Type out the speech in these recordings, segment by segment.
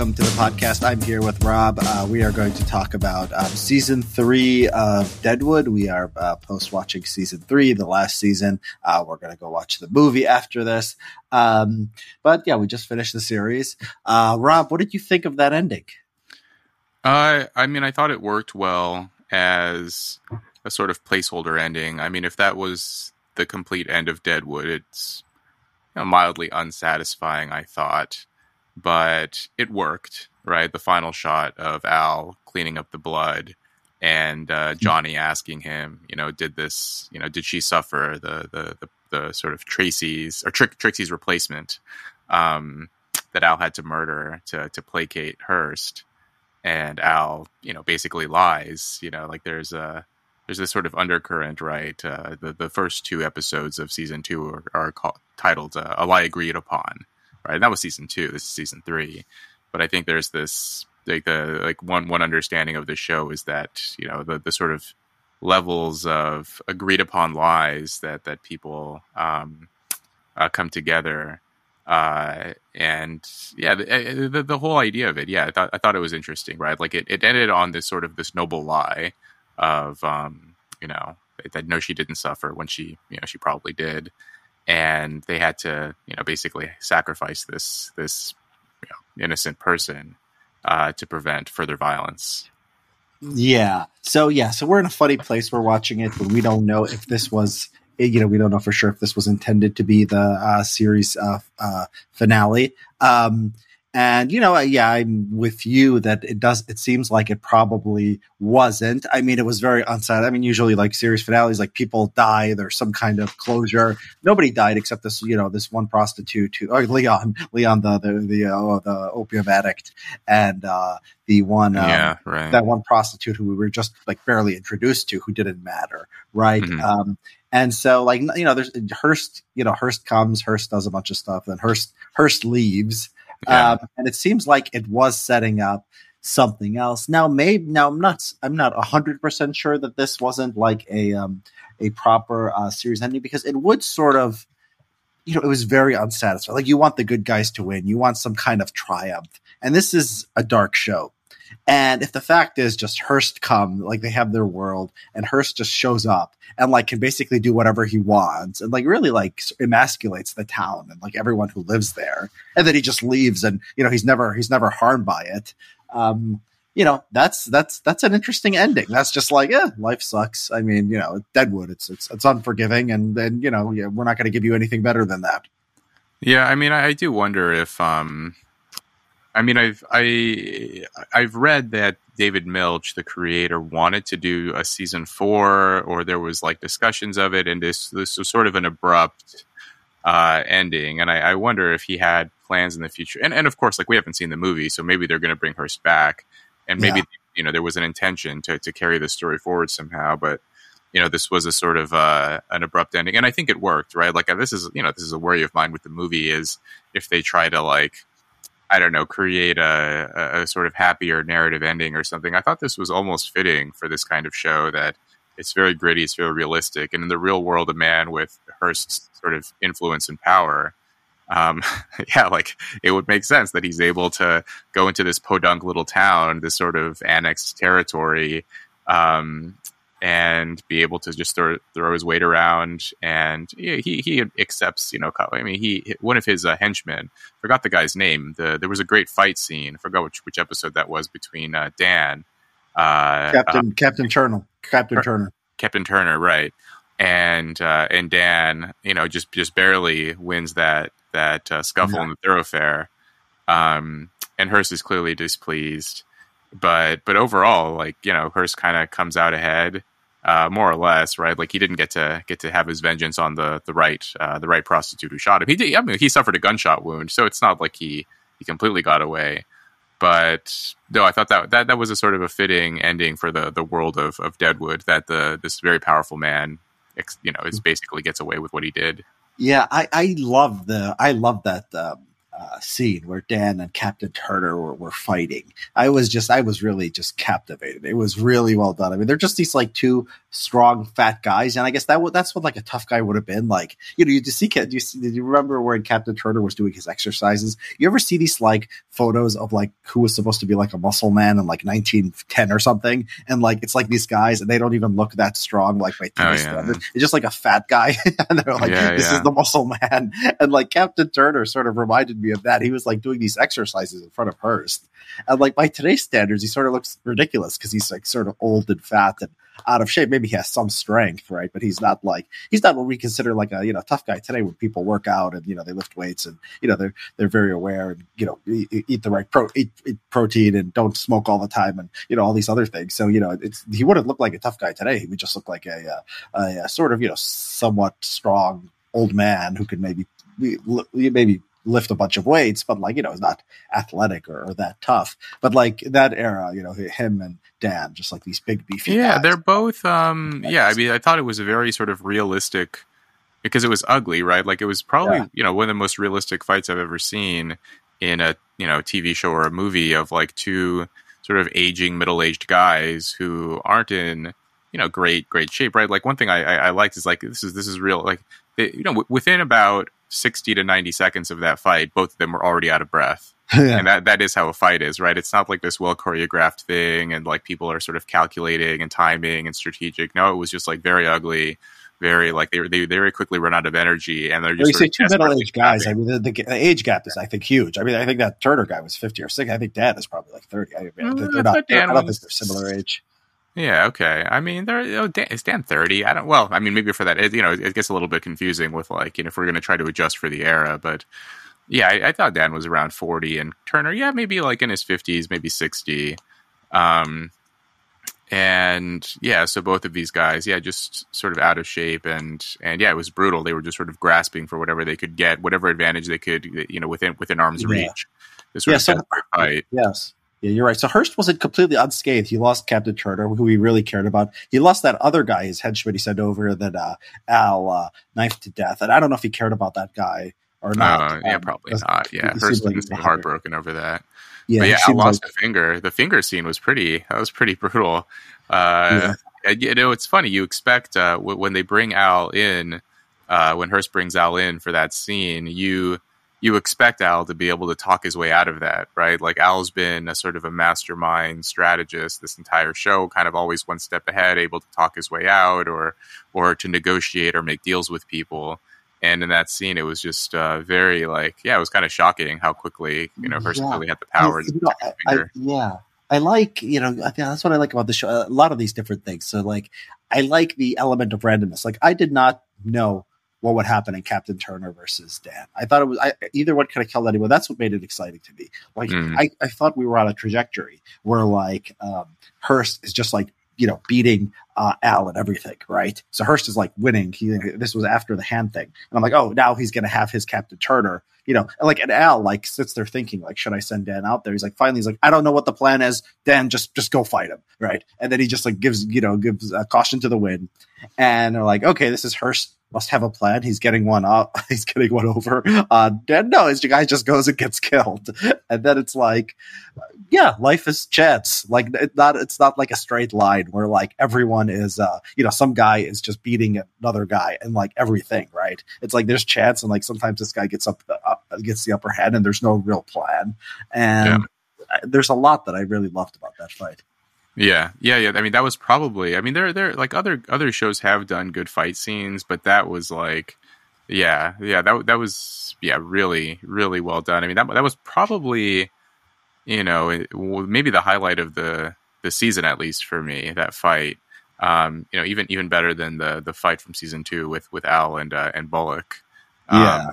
welcome to the podcast. I'm here with Rob. Uh, we are going to talk about um, season three of Deadwood. We are uh, post watching season three, the last season. Uh, we're going to go watch the movie after this. Um, but yeah, we just finished the series. Uh, Rob, what did you think of that ending? Uh, I mean, I thought it worked well as a sort of placeholder ending. I mean, if that was the complete end of Deadwood, it's you know, mildly unsatisfying, I thought but it worked, right? The final shot of Al cleaning up the blood and uh, hmm. Johnny asking him, you know, did this, you know, did she suffer the the the, the sort of Tracy's or Trick, Trixie's replacement um, that Al had to murder to to placate Hearst, and Al, you know, basically lies, you know, like there's a there's this sort of undercurrent, right? Uh, the the first two episodes of season two are, are called, titled uh, "A Lie Agreed Upon," right? And that was season two. This is season three, but I think there's this like the like one one understanding of the show is that you know the the sort of levels of agreed upon lies that that people um, uh, come together. Uh, and yeah, the, eh, the, the whole idea of it, yeah, I thought I thought it was interesting, right? Like it, it ended on this sort of this noble lie of um, you know that no, she didn't suffer when she you know she probably did, and they had to you know basically sacrifice this this you know, innocent person uh, to prevent further violence. Yeah. So yeah. So we're in a funny place. We're watching it, but we don't know if this was. You know, we don't know for sure if this was intended to be the uh, series uh, uh finale. Um, and you know, yeah, I'm with you that it does. It seems like it probably wasn't. I mean, it was very unsaid. I mean, usually like series finales, like people die. There's some kind of closure. Nobody died except this, you know, this one prostitute who, or Leon, Leon, the the the, uh, the opium addict, and uh, the one, um, yeah, right. that one prostitute who we were just like barely introduced to, who didn't matter, right? Mm-hmm. Um, and so, like, you know, there's Hearst. You know, Hearst comes. Hearst does a bunch of stuff. Then Hearst Hearst leaves yeah. Um, and it seems like it was setting up something else. Now, maybe now I'm not I'm not hundred percent sure that this wasn't like a um, a proper uh, series ending because it would sort of you know it was very unsatisfying. Like you want the good guys to win, you want some kind of triumph, and this is a dark show. And if the fact is just Hearst come, like they have their world, and Hearst just shows up and like can basically do whatever he wants, and like really like emasculates the town and like everyone who lives there, and then he just leaves, and you know he's never he's never harmed by it. Um, you know that's that's that's an interesting ending. That's just like yeah, life sucks. I mean, you know, Deadwood, it's it's it's unforgiving, and then you know yeah, we're not going to give you anything better than that. Yeah, I mean, I, I do wonder if um I mean, I've I I've read that David Milch, the creator, wanted to do a season four, or there was like discussions of it, and this this was sort of an abrupt uh, ending. And I, I, wonder if he had plans in the future. And and of course, like we haven't seen the movie, so maybe they're going to bring Hearst back, and maybe yeah. you know there was an intention to to carry the story forward somehow, but. You know, this was a sort of uh, an abrupt ending, and I think it worked, right? Like this is, you know, this is a worry of mine with the movie is if they try to like I don't know, create a, a, sort of happier narrative ending or something. I thought this was almost fitting for this kind of show that it's very gritty, it's very realistic. And in the real world, a man with Hearst's sort of influence and power, um, yeah, like it would make sense that he's able to go into this podunk little town, this sort of annexed territory, um, and be able to just throw, throw his weight around. And he, he accepts, you know, I mean, he, one of his uh, henchmen, forgot the guy's name. The, there was a great fight scene. I forgot which, which episode that was between uh, Dan, uh, Captain, um, Captain Turner, Captain Turner, Captain Turner, right. And, uh, and Dan, you know, just, just barely wins that, that uh, scuffle yeah. in the thoroughfare. Um, and Hearst is clearly displeased but but overall, like you know, Hearst kind of comes out ahead uh, more or less, right? Like he didn't get to get to have his vengeance on the the right uh, the right prostitute who shot him. He did. I mean, he suffered a gunshot wound, so it's not like he he completely got away. But no, I thought that that that was a sort of a fitting ending for the the world of of Deadwood. That the this very powerful man, you know, is basically gets away with what he did. Yeah, I I love the I love that. Um, uh, scene where Dan and Captain Turner were, were fighting. I was just, I was really just captivated. It was really well done. I mean, they're just these like two strong, fat guys, and I guess that w- that's what like a tough guy would have been like. You know, you just see, do you, see, did you remember when Captain Turner was doing his exercises? You ever see these like photos of like who was supposed to be like a muscle man in like 1910 or something, and like it's like these guys, and they don't even look that strong, like by Oh, yeah. It's just like a fat guy, and they're like, Yeah, "This yeah. is the muscle man." And like Captain Turner sort of reminded me of that. He was like doing these exercises in front of Hearst, and like by today's standards, he sort of looks ridiculous because he's like sort of old and fat and out of shape. Maybe he has some strength, right? But he's not like he's not what we consider like a you know tough guy today. When people work out and you know they lift weights and you know they're they're very aware and you know eat, the right pro eat, eat protein and don't smoke all the time and you know all these other things. So you know it's he wouldn't look like a tough guy today. He would just look like a, uh, a, a sort of you know somewhat strong old man who could maybe maybe lift a bunch of weights, but like you know, is not athletic or, or that tough. But like that era, you know, him and Dan, just like these big beefy. Yeah, they're both. Um, yeah, I mean, I thought it was a very sort of realistic because it was ugly, right? Like it was probably Yeah. you know one of the most realistic fights I've ever seen in a you know TV show or a movie of like two sort of aging middle aged guys who aren't in you know great great shape, right? Like one thing I, I, I liked is like this is this is real. Like they, you know w- within about sixty to ninety seconds of that fight, both of them were already out of breath yeah. and that that is how a fight is right it's not like this well choreographed thing and like people are sort of calculating and timing and strategic no it was just like very ugly very like they they, they very quickly run out of energy and they're just you say two middle aged guys, I mean, the, the, the age gap is, I think, huge. I mean, I think that Turner guy was 50 or 60. I think Dan is probably like 30. I, mean, Uh, they're not, Dan I don't think they're similar age. Yeah okay. I mean they're oh, Dan, is dan 30 i don't well i mean maybe for that it, you know it gets a little bit confusing with like you know if we're going to try to adjust for the era but yeah I, I thought dan was around 40 and turner yeah maybe like in his 50s maybe 60 um and yeah so both of these guys yeah just sort of out of shape and and yeah it was brutal. They were just sort of grasping for whatever they could get whatever advantage they could you know within within arm's Yeah. reach. This sort Yeah, of so- fight. Yes. Yeah, you're right. So Hearst wasn't completely unscathed. He lost Captain Turner, who he really cared about. He lost that other guy, his henchman he sent over that uh, Al uh, knifed to death. And I don't know if he cared about that guy or not. uh, yeah Um, probably not yeah Hearst like was he heartbroken over that Yeah, but yeah, seemed lost like- a finger. The finger scene was pretty. That was pretty brutal. Uh, and, you know, it's funny. You expect uh, w- when they bring Al in, uh, when Hearst brings Al in for that scene, you you expect Al to be able to talk his way out of that, right? Like Al's been a sort of a mastermind strategist this entire show, kind of always one step ahead, able to talk his way out or or to negotiate or make deals with people. And in that scene, it was just uh, very like, yeah, it was kind of shocking how quickly you know Hearst Yeah. really had the power. I- you know, I- I- yeah, I like you know I think that's what I like about the show. A lot of these different things. So like, I like the element of randomness. Like, I did not know what would happen in Captain Turner versus Dan. I thought it was I, either one could have killed anyone. That's what made it exciting to me. Like, Mhm. I, I thought we were on a trajectory where like um, Hearst is just like you know beating uh, Al and everything, right? So Hearst is like winning. He this was after the hand thing, and I'm like, oh, now he's gonna have his Captain Turner you know, and like and Al like sits there thinking like, should I send Dan out there? He's like, finally, he's like, I don't know what the plan is. Dan, just just go fight him, right? And then he just like gives you know gives uh, caution to the wind, and they're like, okay, this is Hearst must have a plan. He's getting one up. He's getting one over. Uh, Dan, no, his guy just goes and gets killed, and then it's like, yeah, life is chance. Like it's not it's not like a straight line where like everyone is uh you know some guy is just beating another guy and like everything, right? It's like there's chance and like sometimes this guy gets up the up, gets the upper hand and there's no real plan. And I- there's a lot that I really loved about that fight. Yeah, yeah, yeah. I mean, that was probably. I mean, there, there, like other other shows have done good fight scenes, but that was like, yeah, yeah. That that was yeah, really, really well done. I mean, that that was probably, you know, maybe the highlight of the the season at least for me. That fight, um, you know, even even better than the the fight from season two with with Al and uh, and Bullock. Um, Yeah.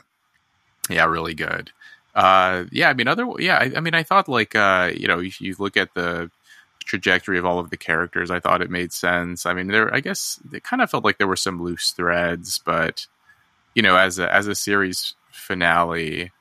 yeah, really good. Uh, yeah, I mean, other, yeah, I, I mean, I thought like, uh, you know, you, you look at the trajectory of all of the characters, I thought it made sense. I mean, there, I guess it kind of felt like there were some loose threads, but you know, as a as a series finale,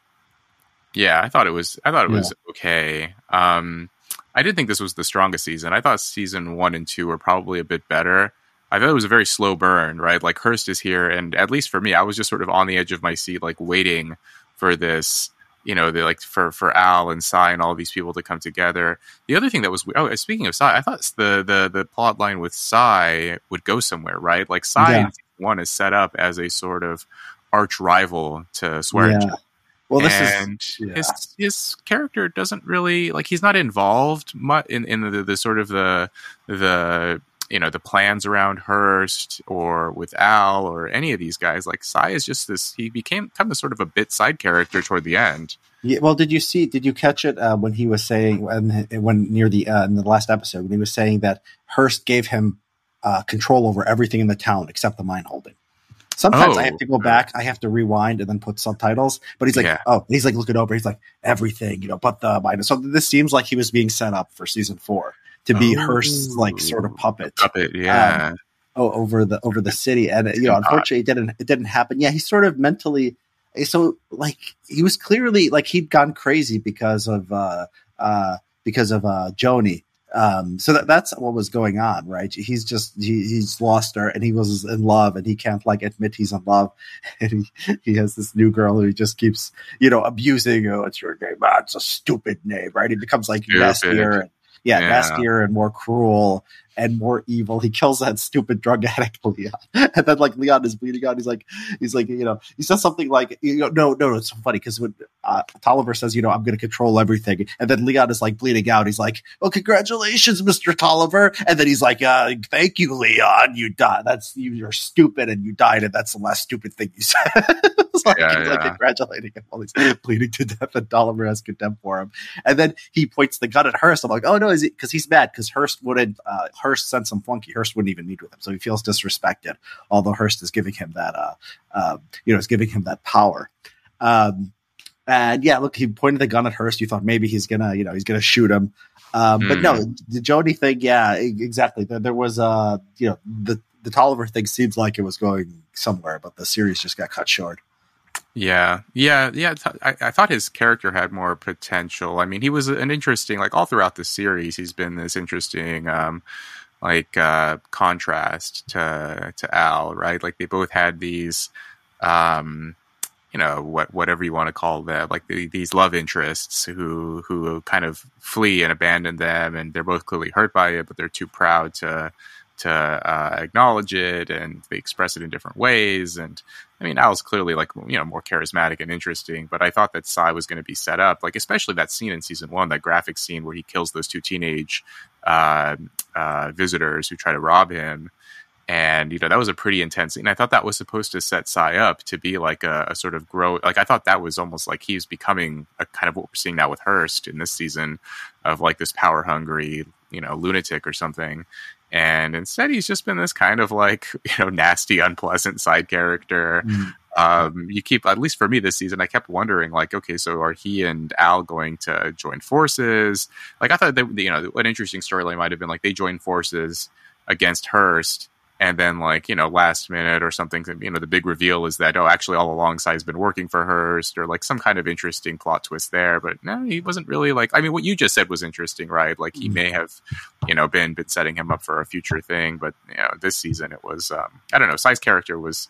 yeah, I thought it was, I thought it was okay. Um, I did think this was the strongest season. I thought season one and two were probably a bit better. I thought it was a very slow burn, right? Like Hearst is here, and at least for me, I was just sort of on the edge of my seat, like waiting for this you know, the, like for for Al and Cy and all these people to come together. The other thing that was oh, speaking of Cy, I thought the the the plot line with Cy would go somewhere, right? Like Cy yeah. one is set up as a sort of arch rival to Swearengen. Yeah. Well, this and is yeah. his his character doesn't really like he's not involved much in in the, the sort of the the you know the plans around Hearst or with Al or any of these guys. Like Cy is just this. He became kind of sort of a bit side character toward the end. Yeah, well, did you see? Did you catch it uh, when he was saying when, when near the uh, in the last episode when he was saying that Hearst gave him uh, control over everything in the town except the mine holding. Sometimes oh, I have to go back, I have to rewind and then put subtitles. But he's like, yeah. oh, he's like looking over. He's like everything, you know, but the mine. So this seems like he was being set up for season four to be oh, Hearst's like sort of puppet. Puppet, yeah. Um, oh, over the over the city, and you know, unfortunately, it didn't it didn't happen. Yeah, he sort of mentally so like he was clearly like he'd gone crazy because of uh uh because of uh Joanie. Um, so that, that's what was going on, right? He's just he, he's lost her, and he was in love, and he can't like admit he's in love, and he he has this new girl who he just keeps you know abusing. Oh, it's your name. Ah, it's a stupid name, right? He becomes like stupid. nastier, and, yeah, yeah, nastier and more cruel, and more evil. He kills that stupid drug addict Leon, and then like Leon is bleeding out. He's like, he's like, you know, he says something like, you know, no, no, no it's so funny because when uh, Tolliver says, you know, I'm going to control everything, and then Leon is like bleeding out. He's like, well, congratulations, Mister Tolliver, and then he's like, uh, thank you, Leon, you died. That's you, you're stupid and you died, and that's the last stupid thing you said. like, yeah, yeah. like congratulating him while he's bleeding to death, and Tolliver has contempt for him, and then he points the gun at Hearst. I'm like, oh no, is he? Because he's mad because Hearst wouldn't. Uh, Hearst sent some flunky. Hearst wouldn't even meet with him, so he feels disrespected. Although Hearst is giving him that, uh, uh, you know, is giving him that power. Um, and yeah, look, he pointed the gun at Hearst. You thought maybe he's gonna, you know, he's gonna shoot him. Um, mm. But no, hmm. the Jody thing, yeah, exactly. There, there was, uh, you know, the the Tolliver thing seems like it was going somewhere, but the series just got cut short. Yeah, yeah, yeah. I, I, thought his character had more potential. I mean, he was an interesting, like all throughout the series, he's been this interesting, um, like uh, contrast to to Al, right? Like they both had these, um, you know, what whatever you want to call them, like the, these love interests who who kind of flee and abandon them, and they're both clearly hurt by it, but they're too proud to to uh, acknowledge it, and they express it in different ways, and I mean, Al's clearly like you know more charismatic and interesting, but I thought that Cy was going to be set up, like especially that scene in season one, that graphic scene where he kills those two teenage uh, uh, visitors who try to rob him, and you know that was a pretty intense. scene. I thought that was supposed to set Cy up to be like a, a sort of grow. Like I thought that was almost like he's becoming a kind of what we're seeing now with Hearst in this season of like this power hungry, you know, lunatic or something and instead he's just been this kind of like you know nasty unpleasant side character mm. um, you keep at least for me this season i kept wondering like okay so are he and al going to join forces like i thought that you know an interesting storyline might have been like they join forces against hearst and then like you know last minute or something you know the big reveal is that oh actually all along Cy's been working for Hearst or like some kind of interesting plot twist there. But no he wasn't really like I mean what you just said was interesting right? Like he mm-hmm. may have you know been been setting him up for a future thing. But you know this season it was um, I don't know Cy's character was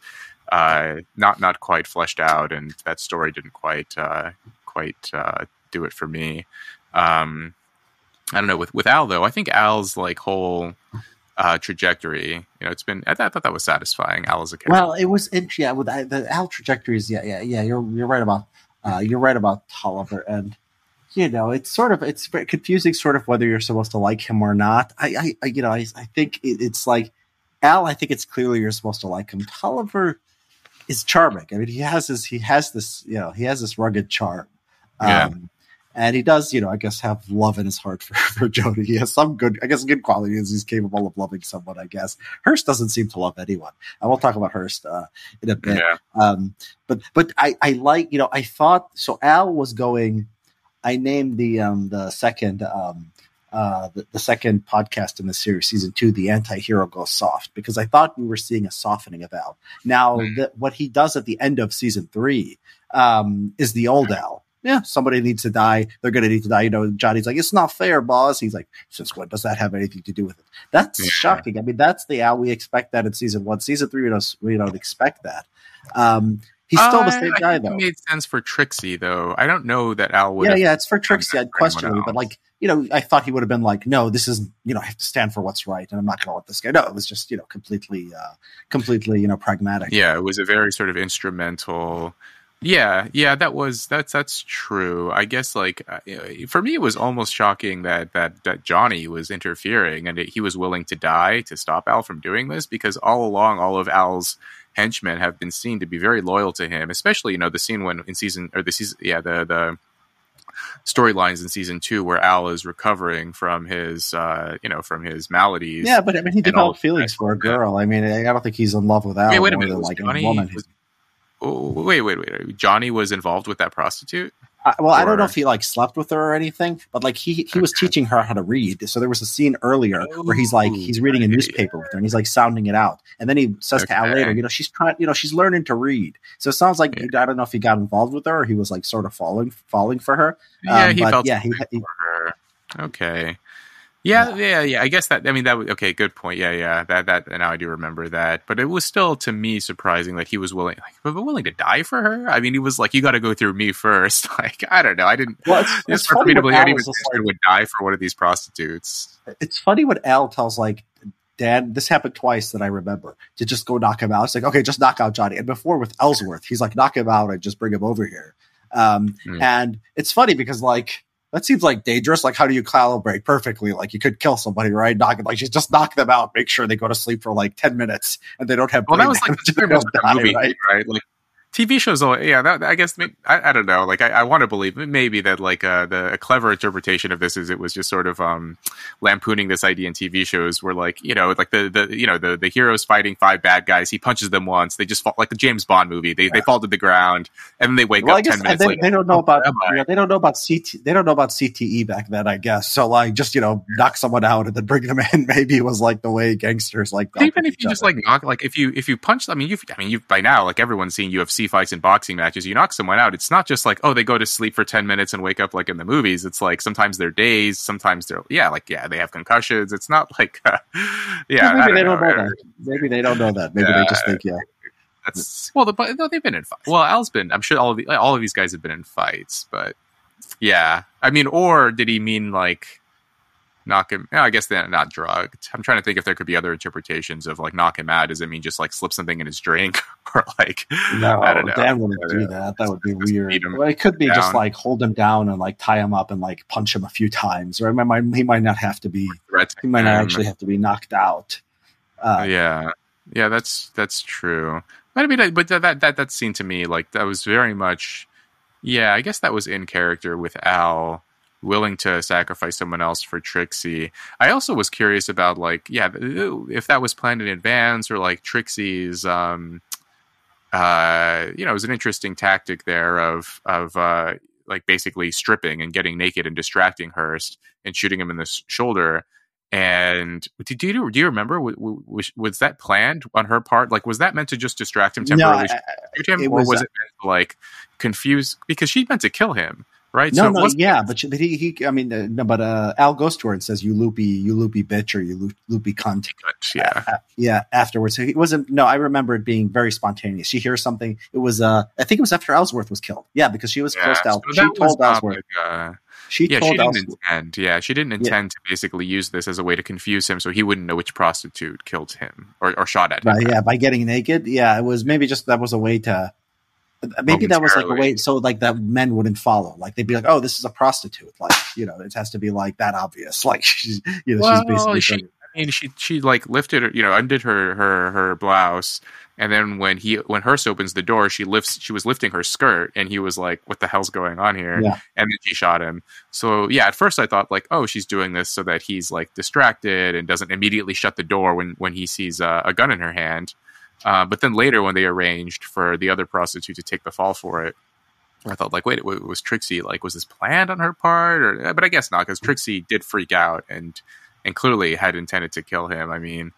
uh, not not quite fleshed out and that story didn't quite uh, quite uh, do it for me. Um, I don't know with with Al though I think Al's like whole uh, trajectory. You know, it's been. I, th- I, thought that was satisfying. Al as a character. Well, it was. Yeah, with the, the Al trajectories. Yeah, yeah, yeah. You're you're right about. Uh, you're right about Tolliver, and you know, it's sort of it's confusing, sort of whether you're supposed to like him or not. I, I, I you know, I, I think it, it's like Al. I think it's clearly you're supposed to like him. Tolliver is charming. I mean, he has this. He has this. You know, he has this rugged charm. Um, yeah and he does, you know, I guess have love in his heart for, for Joanie. He has some good, I guess, good qualities. He's capable of loving someone. I guess Hearst doesn't seem to love anyone. I will talk about Hearst uh, in a bit. Yeah. Um, but but I I like you know I thought so. Al was going. I named the um the second um uh, the, the, second podcast in the series, season two, the anti-hero goes soft, because I thought we were seeing a softening of Al. Now, mm. the, what he does at the end of season three um, is the old Al yeah, somebody needs to die. They're going to need to die. You know, Johnny's like, it's not fair, boss. He's like, since when does that have anything to do with it? That's yeah. shocking. I mean, that's the Al we expect that in season one. Season three, we don't, we don't expect that. Um, He's still the Uh, same I guy though. It made sense for Trixie though. I don't know that Al would. Yeah, yeah, it's for Trixie. I'd question it, but like you know, I thought he would have been like, no, this is you know, I have to stand for what's right, and I'm not going to let this guy. No, it was just you know, completely, uh completely you know, pragmatic. Yeah, it was a very sort of instrumental. Yeah, yeah, that was that's that's true. I guess like uh, for me, it was almost shocking that that that Johnny was interfering and that he was willing to die to stop Al from doing this because all along, all of Al's henchmen have been seen to be very loyal to him. Especially, you know, the scene when in season or the season, yeah, the the storylines in season two where Al is recovering from his, uh, you know, from his maladies. Yeah, but I mean, he developed feelings for a girl. I mean, I don't think he's in love with Al Wait, wait a minute. like Johnny, a woman. was- oh, wait, wait, wait. Johnny was involved with that prostitute. I, well, I don't know if he like slept with her or anything, but like he he was teaching her how to read. So there was a scene earlier where he's like he's reading a newspaper with her and he's like sounding it out, and then he says to Al later, you know, she's trying, you know, she's learning to read. So it sounds like Yeah. he, I don't know if he got involved with her or he was like sort of falling falling for her. Yeah, Um, he but felt yeah, he, he- her. Okay. Yeah, yeah, yeah. I guess that. I mean, that. was Okay, good point. Yeah, yeah. That that. Now I do remember that. But it was still to me surprising that he was willing, like, but willing to die for her. I mean, he was like, "You got to go through me first. Like, I don't know. I didn't. well, it's, It's it's hard for me to believe anyone like, would die for one of these prostitutes. it's funny what Al tells like Dan. This happened twice that I remember to just go knock him out. It's like okay, just knock out Johnny. And before with Ellsworth, he's like knock him out and just bring him over here. Um, Hmm. And it's funny because like that seems like dangerous. Like how do you calibrate perfectly? Like you could kill somebody, right? Knock like you just knock them out. Make sure they go to sleep for like ten minutes and they don't have. Well, that was like damage, the they very the movie, right? right? Like TV shows, all yeah. That, I guess I, I don't know. Like I, I want to believe maybe that like uh, the a clever interpretation of this is it was just sort of um, lampooning this idea in TV shows where like you know like the the you know the the heroes fighting five bad guys. He punches them once. They just fall like the James Bond movie. They they fall to the ground and then they wake Well, up guess ten minutes they, later. they don't know about am yeah, they don't know about CT they don't know about CTE back then. I guess so. Like just you know knock someone out and then bring them in. Maybe was like the way gangsters like. Even if you just other. like knock, like if you if you punch, I mean, you've I mean, you've by now like everyone's seen UFC fights and boxing matches. You knock someone out, it's not just like oh they go to sleep for ten minutes and wake up like in the movies. It's like sometimes they're dazed, sometimes they're yeah, like yeah, they have concussions. It's not like uh, yeah, maybe I they don't don't know that. Maybe they don't know that. Maybe they just think yeah. That's well, the, but no, they've been in fights. Well, Al's been. I'm sure all of the, all of these guys have been in fights, but yeah, I mean, or did he mean like knock him? I guess they're not drugged. I'm trying to think if there could be other interpretations of like knock him out. Does it mean just like slip something in his drink or like No, I don't know. Dan wouldn't do know. that. That would be Just weird. Well, it could be just like hold him down and like tie him up and like punch him a few times. Or he might, he might not have to be. He might not actually have to be knocked out. Uh, yeah, yeah, that's that's true. But I mean, but that that that, that seemed to me like that was very much. Yeah, I guess that was in character with Al willing to sacrifice someone else for Trixie. I also was curious about like, yeah, if that was planned in advance or like Trixie's. um uh, you know, it was an interesting tactic there of of uh, like basically stripping and getting naked and distracting Hearst and shooting him in the shoulder. And did you do you remember was, was that planned on her part? Like, was that meant to just distract him no, temporarily, I- him, it or was, was it meant to like confuse? Because she meant to kill him, right? no, it no, yeah, but, but he, he, I mean, uh, no, but uh, Al goes to her and says, "You loopy, you loopy bitch, or you loopy cunt." yeah, Uh, yeah, afterwards. So it wasn't. No, I remember it being very spontaneous. She hears something. It was. uh I think it was after Ellsworth was killed. Yeah, because she was yeah. close to. So she told Ellsworth. like, uh, She yeah, told she didn't Ellsworth. intend. Yeah, she didn't intend to basically use this as a way to confuse him, so he wouldn't know which prostitute killed him or, or shot at him. By, yeah, by getting naked. Yeah, it was maybe just that was a way to. Maybe that was like a way so like that men wouldn't follow. Like they'd be like, "Oh, this is a prostitute." Like you know, it has to be like that obvious. Like she's you know Well, she's basically. she- I mean, she she like lifted her, you know, undid her her her blouse, and then when he when Hearst opens the door, she lifts she was lifting her skirt, and he was like, "What the hell's going on here?" Yeah. And then she shot him. So yeah, at first I thought like, "Oh, she's doing this so that he's like distracted and doesn't immediately shut the door when when he sees uh, a gun in her hand." Uh, but then later, when they arranged for the other prostitute to take the fall for it, I thought like, wait, wa- was Trixie like was this planned on her part? Or but I guess not because Trixie did freak out and and clearly had intended to kill him. I mean,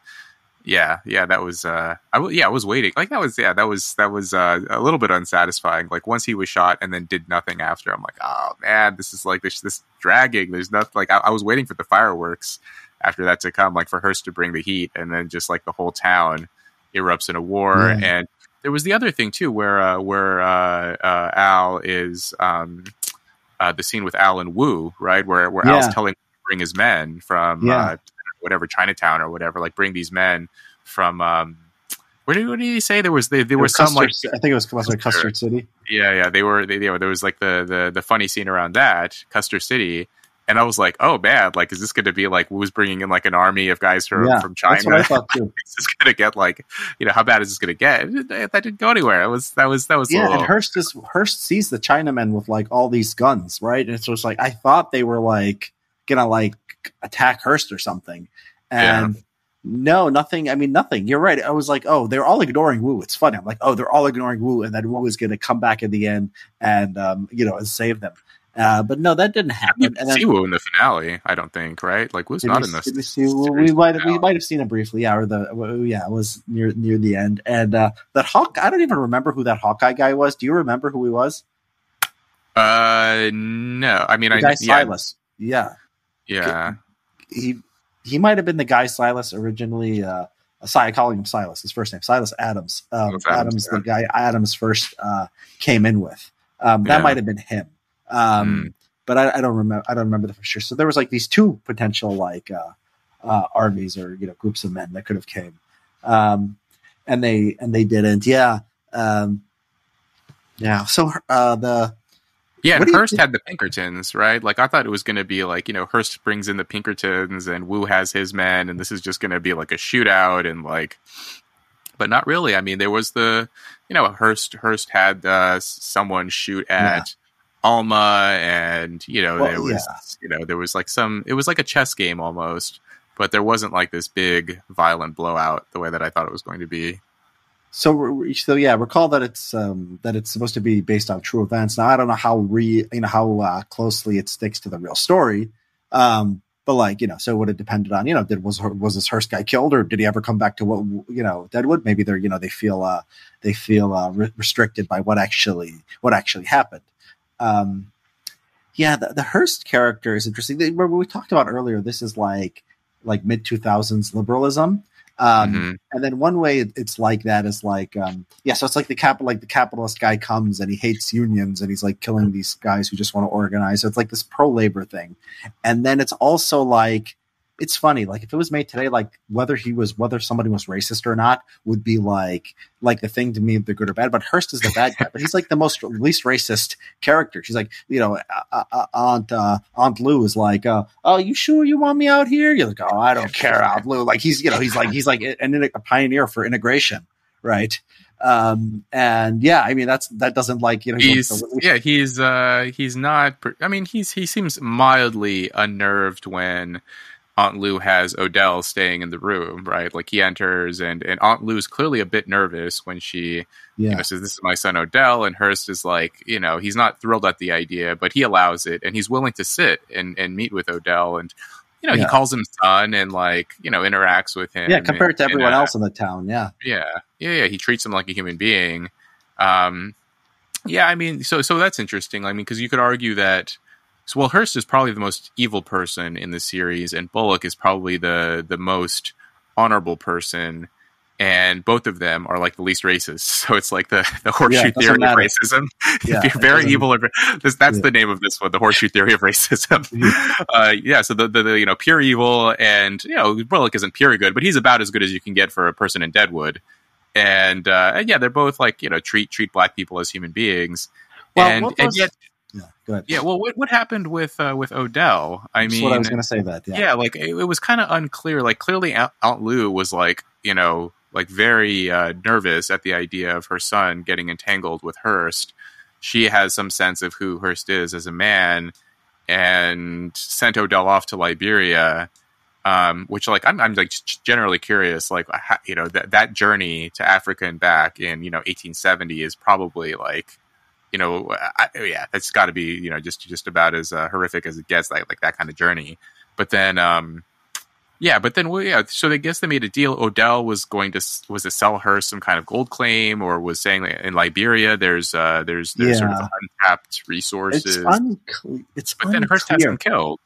yeah, yeah, that was uh, I w- yeah, I was waiting like that was yeah, that was that was uh, a little bit unsatisfying. Like once he was shot and then did nothing after, I'm like, oh man, this is like this this dragging. There's nothing like I, I was waiting for the fireworks after that to come, like for Hearst to bring the heat, and then just like the whole town erupts in a war and there was the other thing too, where uh, where uh, uh, Al is um, uh, the scene with Al and Wu, right? Where where Yeah. Al's telling him to bring his men from Yeah. uh, whatever Chinatown or whatever, like bring these men from. Um, where did, what did he say? There was there, there was some like I think it was it Custer City. yeah, yeah, they were. They, they were- there was like the, the the funny scene around that Custer City, and I was like, oh, bad. Like, is this going to be like Wu's bringing in like an army of guys from Yeah, from That's what I China? is this going to get like, you know, how bad is this going to get? That didn't go anywhere. It was that was that was Yeah, little, and Hearst is Hearst sees the Chinamen with like all these guns, right? And it's just like I thought they were like gonna like attack Hearst or something, and no, nothing. I mean, nothing. You're right. I was like, oh, they're all ignoring Wu. It's funny. I'm like, oh, they're all ignoring Wu, and then Wu is gonna come back in the end and um, you know, and save them. Uh, but no, that didn't I happen. see Wu in the finale. I don't think right. Like Wu's not we, in this. we see? Well, we might have, we might have seen it briefly. Yeah, or the well, yeah, it was near near the end. And uh, that Hawk, I don't even remember who that Hawkeye guy was. Do you remember who he was? Uh, no. I mean, The I guy yeah, Silas. Yeah, yeah. he he might have been the guy Silas originally. Uh, Si, calling him Silas. His first name Silas Adams. Um, Adams, Adams, the guy Adams first uh, came in with. Um, that Yeah. might have been him. Um, Mm. But I, I don't remember. I don't remember that for sure. So there was like these two potential like uh, uh, armies or you know groups of men that could have came, um, and they and they didn't. Yeah, um, yeah. So uh, the Yeah, and Hearst had the Pinkertons, right? Like I thought it was going to be like you know Hearst brings in the Pinkertons and Wu has his men, and this is just going to be like a shootout and like, but not really. I mean, there was the you know Hearst Hearst had uh, someone shoot at Alma, and you know Well, there was you know there was like some it was like a chess game almost, but there wasn't like this big violent blowout the way that I thought it was going to be. So, so yeah, recall that it's um, that it's supposed to be based on true events. Now, I don't know how re you know how uh, closely it sticks to the real story, um, but like you know, so it would have depended on you know did was was this Hearst guy killed or did he ever come back to what you know Deadwood? Maybe they're you know they feel uh, they feel uh, re- restricted by what actually what actually happened. Um, yeah, the, the Hearst character is interesting. They, we talked about earlier, this is like like mid two thousands liberalism. Um, Mhm. and then one way it's like that is like, um, yeah, so it's like the cap, like the capitalist guy comes and he hates unions and he's like killing these guys who just want to organize. So it's like this pro labor thing. And then it's also like, it's funny, like if it was made today, like whether he was, whether somebody was racist or not would be like, like the thing to me, the good or bad. But Hearst is the bad guy, but he's like the most least racist character. She's like, you know, uh, uh, Aunt uh, Aunt Lou is like, uh, "Oh, you sure you want me out here?" You're like, "Oh, I don't care, Aunt Lou." Like he's, you know, he's like he's like an, a pioneer for integration, right? Um, and yeah, I mean that's that doesn't like you know he's yeah he's uh he's not i mean he's he seems mildly unnerved when aunt lou has odell staying in the room right? Like he enters and and aunt lou's clearly a bit nervous when she you yeah, know says this is my son odell and hearst is like you know he's not thrilled at the idea but he allows it and he's willing to sit and and meet with odell and you know he calls him son and like you know interacts with him yeah, compared to and- and, everyone uh, else in the town, yeah, yeah yeah yeah he treats him like a human being. Um yeah i mean so so that's interesting. I mean because you could argue that so well hearst is probably the most evil person in the series and bullock is probably the the most honorable person and both of them are like the least racist. So it's like the the horseshoe it doesn't theory of racism. Yeah, if you're very evil or this, that's Yeah. the name of this one the horseshoe theory of racism. Yeah. uh, yeah so the, the, the you know pure evil and you know bullock isn't pure good but he's about as good as you can get for a person in deadwood. And uh, and yeah they're both like you know treat treat black people as human beings. Well, and and was- yet yeah. Go ahead. yeah well what, what happened with uh, with odell i That's mean what I was going to say. That yeah, yeah, like it, it was kind of unclear. Like clearly, Aunt, Aunt Lou was like, you know, like very uh, nervous at the idea of her son getting entangled with Hearst. She has some sense of who Hearst is as a man, and sent Odell off to Liberia. Um, which, like, I'm, I'm like generally curious, like, you know, that that journey to Africa and back in you know 1870 is probably like, you know, I, yeah, that's got to be you know just just about as uh, horrific as it gets, like like that kind of journey. But then, um, yeah, but then, well, yeah. So I guess they made a deal. Odell was going to was to sell her some kind of gold claim, or was saying in Liberia there's uh, there's there's sort of untapped resources. it's unclear. It's but then Hearst has unclear. him killed.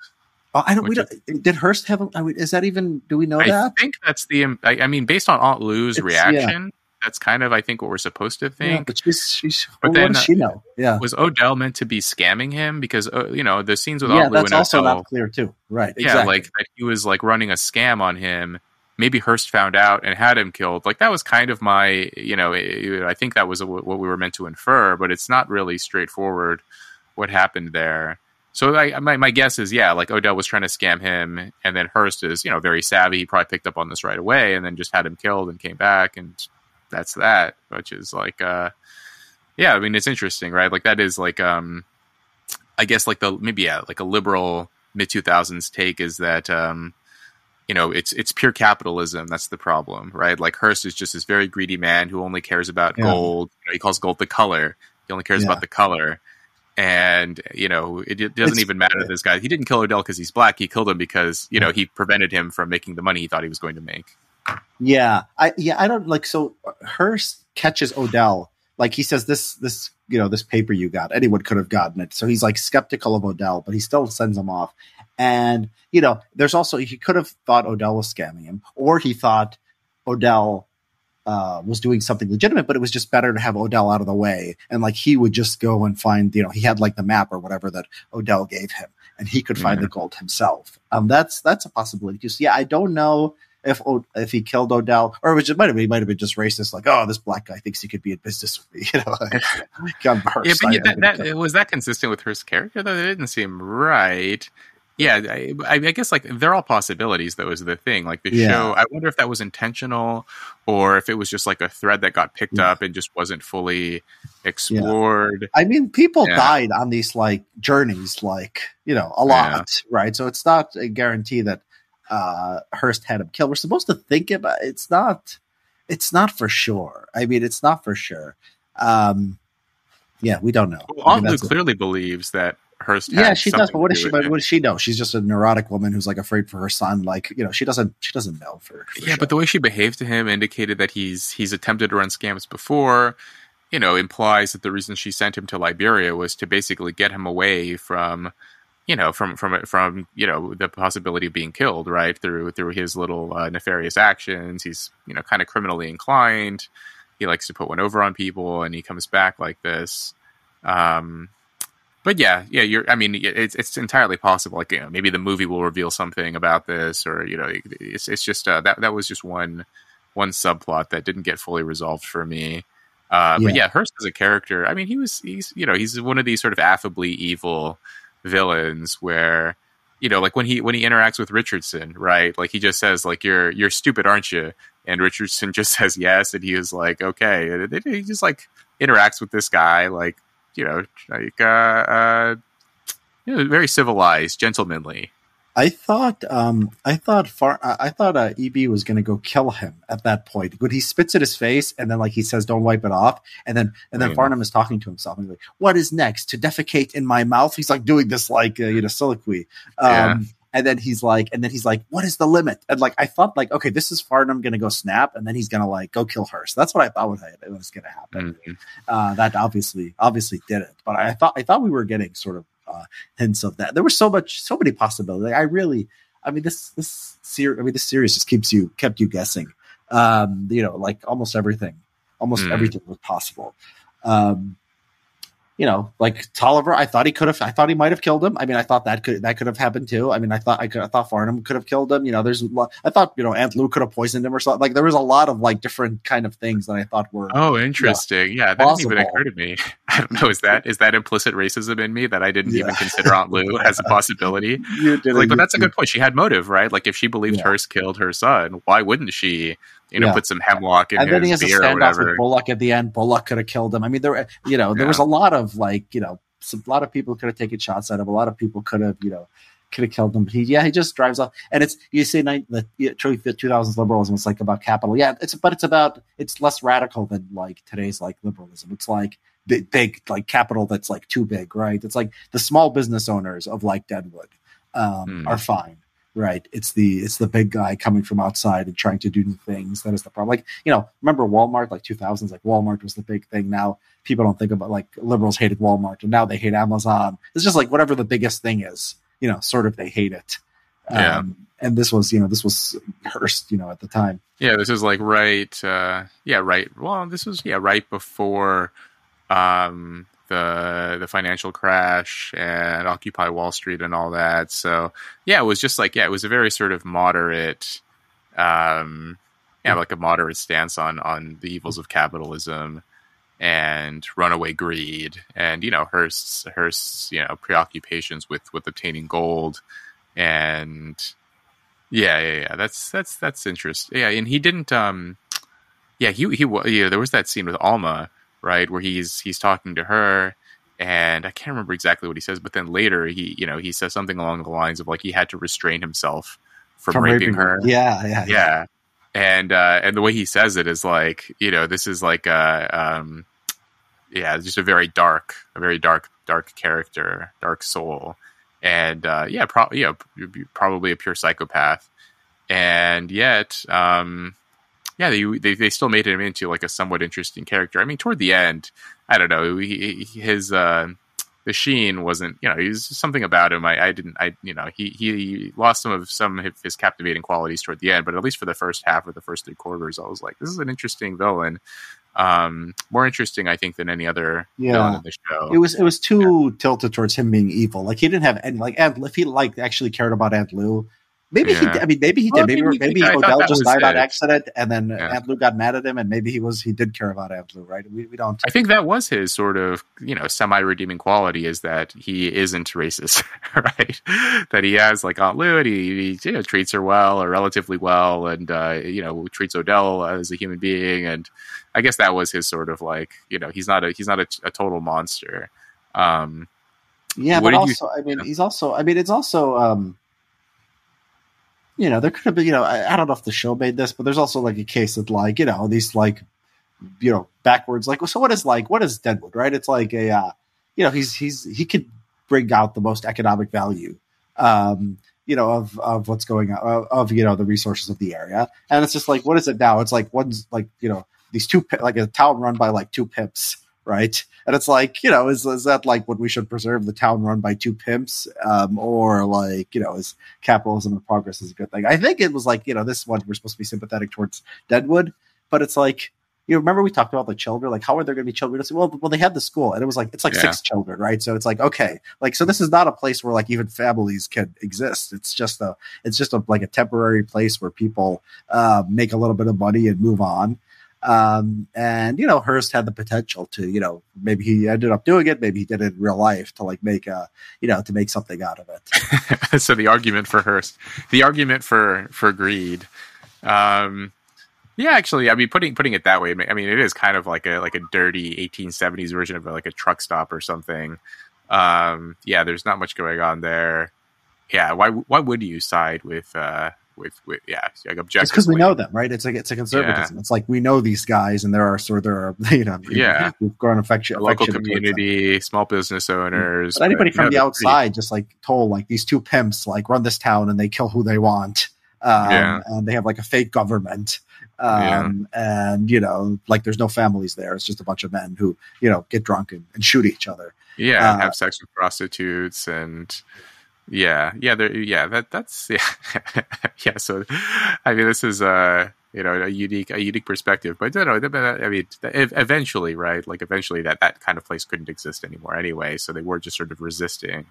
Oh, I don't. We don't. Did Hearst have? him? I mean, is that even? Do we know I that? I think that's the. I, I mean, based on Aunt Lou's It's- reaction, that's kind of I think what we're supposed to think. Yeah, but she's she's. But well, then, she know? Yeah, Was Odell meant to be scamming him because uh, you know the scenes with yeah. Aunt That's also Odell, not clear too. Right. yeah, Exactly. like that he was like running a scam on him. Maybe Hearst found out and had him killed. Like that was kind of my, you know, I think that was what we were meant to infer, but it's not really straightforward what happened there. So I, my my guess is yeah, like Odell was trying to scam him, and then Hearst is you know very savvy. He probably picked up on this right away, and then just had him killed and came back, and that's that. Which is like, uh, yeah, I mean it's interesting, right? Like that is like, um, I guess like the maybe yeah, like a liberal mid two thousands take is that um, you know it's it's pure capitalism. That's the problem, right? Like Hearst is just this very greedy man who only cares about Yeah. gold. You know, he calls gold the color. He only cares Yeah. about the color and you know it, it doesn't It's- even matter this guy he didn't kill odell because he's black he killed him because you know he prevented him from making the money he thought he was going to make Yeah, I yeah I don't like so Hearst catches Odell. Like he says this this you know this paper you got anyone could have gotten it. So he's like skeptical of Odell but he still sends him off. And you know there's also he could have thought Odell was scamming him or he thought Odell uh, was doing something legitimate but it was just better to have Odell out of the way. And like he would just go and find you know he had like the map or whatever that Odell gave him and he could find Mhm. the gold himself. Um that's that's a possibility just yeah I don't know if O- if he killed Odell, or it was just might have been, he might have been just racist, like oh this black guy thinks he could be in business with me, you know. Like, I'm yeah but yeah, that, that was that consistent with Hearst's character though that didn't seem right yeah I, I guess like they're all possibilities though is the thing like the Yeah. show i wonder if that was intentional or if it was just like a thread that got picked Yeah. up and just wasn't fully explored I mean, people Yeah. died on these like journeys, like you know, a lot, right? So it's not a guarantee that uh Hearst had him killed. We're supposed to think about it's not, it's not for sure. I mean, it's not for sure. Um Yeah, we don't know. well, I mean, Aunt Lou that's a- clearly believes that Hearst yeah, she does. But what does do she? But what does she know? She's just a neurotic woman who's like afraid for her son. Like you know, she doesn't. She doesn't know for. for yeah, sure. but the way she behaved to him indicated that he's he's attempted to run scams before. You know, implies that the reason she sent him to Liberia was to basically get him away from, you know, from from from you know the possibility of being killed, right? Through through his little uh, nefarious actions. He's you know kind of criminally inclined. He likes to put one over on people, and he comes back like this. Um, but yeah, yeah, you're. I mean, it's it's entirely possible. Like, you know, maybe the movie will reveal something about this, or you know, it's it's just uh, that that was just one one subplot that didn't get fully resolved for me. Uh, But Yeah. yeah, Hearst as a character, I mean, he was he's you know he's one of these sort of affably evil villains where you know like when he when he interacts with Richardson, right? Like he just says like you're you're stupid, aren't you? And Richardson just says yes, and he was like okay, and he just like interacts with this guy like you know like uh, uh you know, very civilized, gentlemanly. I thought, um, I thought far, I thought uh, EB was going to go kill him at that point. When he spits at his face, and then like he says, "Don't wipe it off," and then and then Yeah. Farnum is talking to himself, and he's like, "What is next? To defecate in my mouth?" He's like doing this like uh, you know soliloquy. Um, Yeah. And then he's like, and then he's like, "What is the limit?" And like, I thought, like, okay, this is Farnum going to go snap, and then he's going to like go kill Hearst. That's what I thought was, was going to happen. Mhm. Uh, that obviously, obviously did it. But I thought, I thought we were getting sort of uh, hints of that. There was so much, so many possibilities. I really, I mean, this this series, I mean, this series just keeps you kept you guessing. Um, you know, like almost everything, almost Mm. everything was possible. Um, you know, like Tolliver, I thought he could have, I thought he might have killed him. I mean, I thought that could that could have happened too. I mean, I thought I could, I thought Farnum could have killed him. You know, there's, I thought you know Aunt Lou could have poisoned him or something. Like there was a lot of like different kind of things that I thought were. Oh, interesting. Yeah, that didn't even occur to me. I don't know. Is that is that implicit racism in me that I didn't even consider Aunt Lou as a possibility? You did Like, but that's a good point. She had motive, right? Like, if she believed Yeah. Hearst killed her son, why wouldn't she? You know, Yeah. put some hemlock in and then he his has a beer or standoff whatever. with Bullock at the end. Bullock could have killed him. I mean, there, you know, there Yeah. was a lot of like, you know, some, a lot of people could have taken shots at him. A lot of people could have, you know, could have killed him. But he, yeah, he just drives off. And it's you say the truly 2000s liberalism is like about capital. Yeah, it's but it's about it's less radical than like today's like liberalism. It's like big, big like capital that's like too big, right? It's like the small business owners of like Deadwood um, Hmm. are fine right it's the it's the big guy coming from outside and trying to do new things that is the problem like you know remember walmart like 2000s like walmart was the big thing now people don't think about like liberals hated walmart and now they hate amazon it's just like whatever the biggest thing is you know sort of they hate it Yeah. um, and this was you know this was Hearst, you know, at the time. Yeah, this is like right. Uh, yeah, right. Well, this was yeah right before um, the the financial crash and Occupy Wall Street and all that. So yeah, it was just like yeah, it was a very sort of moderate, um, yeah, like a moderate stance on on the evils of capitalism and runaway greed and you know Hearst's Hearst's you know preoccupations with with obtaining gold and yeah yeah yeah that's that's that's interesting yeah and he didn't um yeah he he yeah there was that scene with Alma right where he's he's talking to her and I can't remember exactly what he says but then later he you know he says something along the lines of like he had to restrain himself from, from raping, raping, her. yeah yeah yeah. And uh and the way he says it is like you know this is like uh um yeah, just a very dark, a very dark, dark character, dark soul, and uh, yeah, pro- yeah, probably a pure psychopath, and yet, um, yeah, they, they, they still made him into like a somewhat interesting character. I mean, toward the end, I don't know, he, his uh, the sheen wasn't, you know, he's something about him. I, I didn't, I, you know, he he lost some of some of his captivating qualities toward the end, but at least for the first half or the first three quarters, I was like, this is an interesting villain um, more interesting, I think, than any other yeah. villain in the show. It was it was too yeah. tilted towards him being evil. Like he didn't have any like Aunt, if he like actually cared about Aunt Lou. Maybe yeah. he. I mean, maybe he did. maybe maybe, maybe Odell just died on accident, and then yeah. Aunt Lou got mad at him, and maybe he was he did care about Aunt Lou, right? We, we don't. I think that was his sort of you know semi redeeming quality is that he isn't racist, right? that he has like Aunt Lou, and he, he you know, treats her well or relatively well, and uh, you know treats Odell as a human being, and I guess that was his sort of like you know he's not a he's not a, a total monster. Um, yeah, but also you, I mean he's also I mean it's also um, you know there could have been you know I, I, don't know if the show made this, but there's also like a case of like you know these like you know backwards like so what is like what is Deadwood right? It's like a uh, you know he's he's he could bring out the most economic value. Um, you know of of what's going on of, of, you know the resources of the area and it's just like what is it now it's like one's like you know these two like a town run by like two pimps right and it's like you know is, is that like what we should preserve the town run by two pimps um, or like you know is capitalism and progress is a good thing i think it was like you know this one we're supposed to be sympathetic towards deadwood but it's like you remember we talked about the children, like how are there going to be children? Well, well, they had the school, and it was like it's like yeah. six children, right? So it's like okay, like so this is not a place where like even families can exist. It's just a, it's just a like a temporary place where people uh, make a little bit of money and move on. Um, and you know, Hearst had the potential to, you know, maybe he ended up doing it, maybe he did it in real life to like make a, you know, to make something out of it. so the argument for Hearst, the argument for for greed, um, yeah, actually, I mean, putting putting it that way, I mean, it is kind of like a like a dirty 1870s version of like a truck stop or something. Um, yeah, there's not much going on there. Yeah, why why would you side with uh, with, with yeah, like objectively. It's because we know them, right? It's like it's a conservatism. Yeah. It's like we know these guys, and there are sort of there are you know yeah, we've grown affection, local community, small business owners. But anybody but, from the outside pretty... just like told like these two pimps like run this town and they kill who they want. Um, yeah. and they have like a fake government. Um, yeah. and you know, like there's no families there. It's just a bunch of men who, you know, get drunk and, and shoot each other. Yeah. Uh, have sex with prostitutes and, yeah, yeah, there, yeah. That that's yeah, yeah. So, I mean, this is uh, you know, a unique a unique perspective. But you know, I mean, eventually, right? Like eventually, that that kind of place couldn't exist anymore anyway. So they were just sort of resisting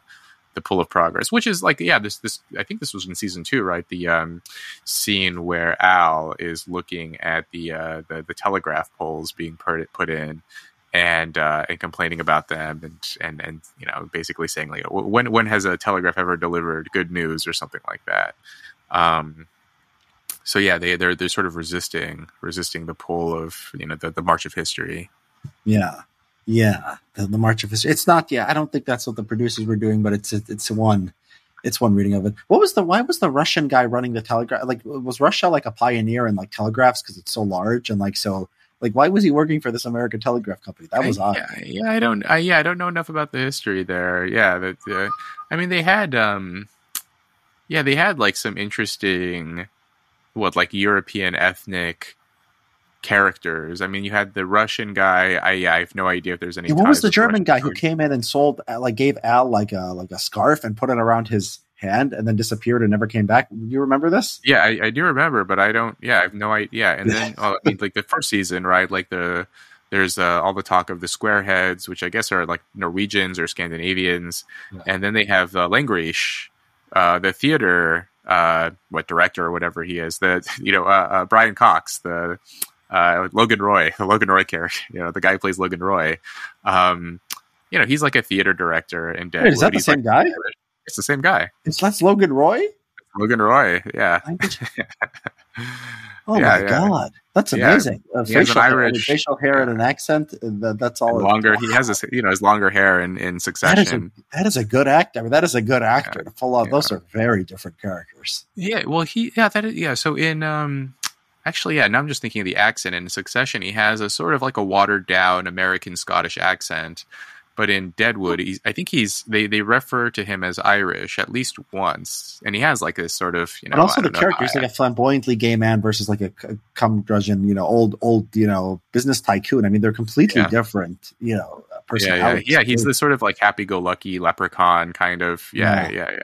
the pull of progress, which is like, yeah, this this I think this was in season two, right? The um, scene where Al is looking at the uh, the, the telegraph poles being put put in and uh, and complaining about them and and and you know basically saying like when when has a telegraph ever delivered good news or something like that. Um, so yeah, they they're they're sort of resisting resisting the pull of you know the, the march of history. Yeah, yeah, the, the march of history. It's not. Yeah, I don't think that's what the producers were doing, but it's it's one. It's one reading of it. What was the why was the Russian guy running the telegraph? Like was Russia like a pioneer in like telegraphs because it's so large and like so like, why was he working for this American Telegraph Company? That was odd. Yeah, yeah, I don't. I, yeah, I don't know enough about the history there. Yeah, that. Uh, I mean, they had. um Yeah, they had like some interesting, what like European ethnic characters. I mean, you had the Russian guy. I I have no idea if there's any. Yeah, what was the German guy who came in and sold like gave Al like a like a scarf and put it around his hand and then disappeared and never came back. Do you remember this? Yeah, I, I do remember, but I don't. Yeah, I have no idea. And then, oh, I mean, like the first season, right? Like the there's uh, all the talk of the squareheads, which I guess are like Norwegians or Scandinavians, yeah. and then they have uh, Langrishe, uh, the theater uh, what director or whatever he is, the you know uh, uh, Brian Cox, the uh, Logan Roy, the Logan Roy character, you know the guy who plays Logan Roy. Um, you know he's like a theater director in Deadwood. Wait, is that the he's same like, guy? It's the same guy. It's that's Logan Roy. Logan Roy, yeah. Oh Yeah, my yeah. god, that's Yeah. amazing! Uh, He has facial an hair, facial hair and an accent. uh, That, that's all. Longer. He has this, you know, his longer hair in, in That is a Succession. that is a good actor. I mean, that is a good actor to pull off. Yeah. Those are very different characters. Yeah, well, he yeah that is, yeah. So in um, actually yeah. Now I'm just thinking of the accent in Succession. He has a sort of like a watered down American Scottish accent, but in Deadwood, he's, I think he's they they refer to him as Irish at least once, and he has like this sort of you know. and also the character is like a flamboyantly gay man versus like a c- curmudgeon, you know, old old you know business tycoon. I mean, they're completely Yeah. different, you know, uh, yeah, yeah, yeah. He's the sort of like happy-go-lucky leprechaun kind of. Yeah, yeah,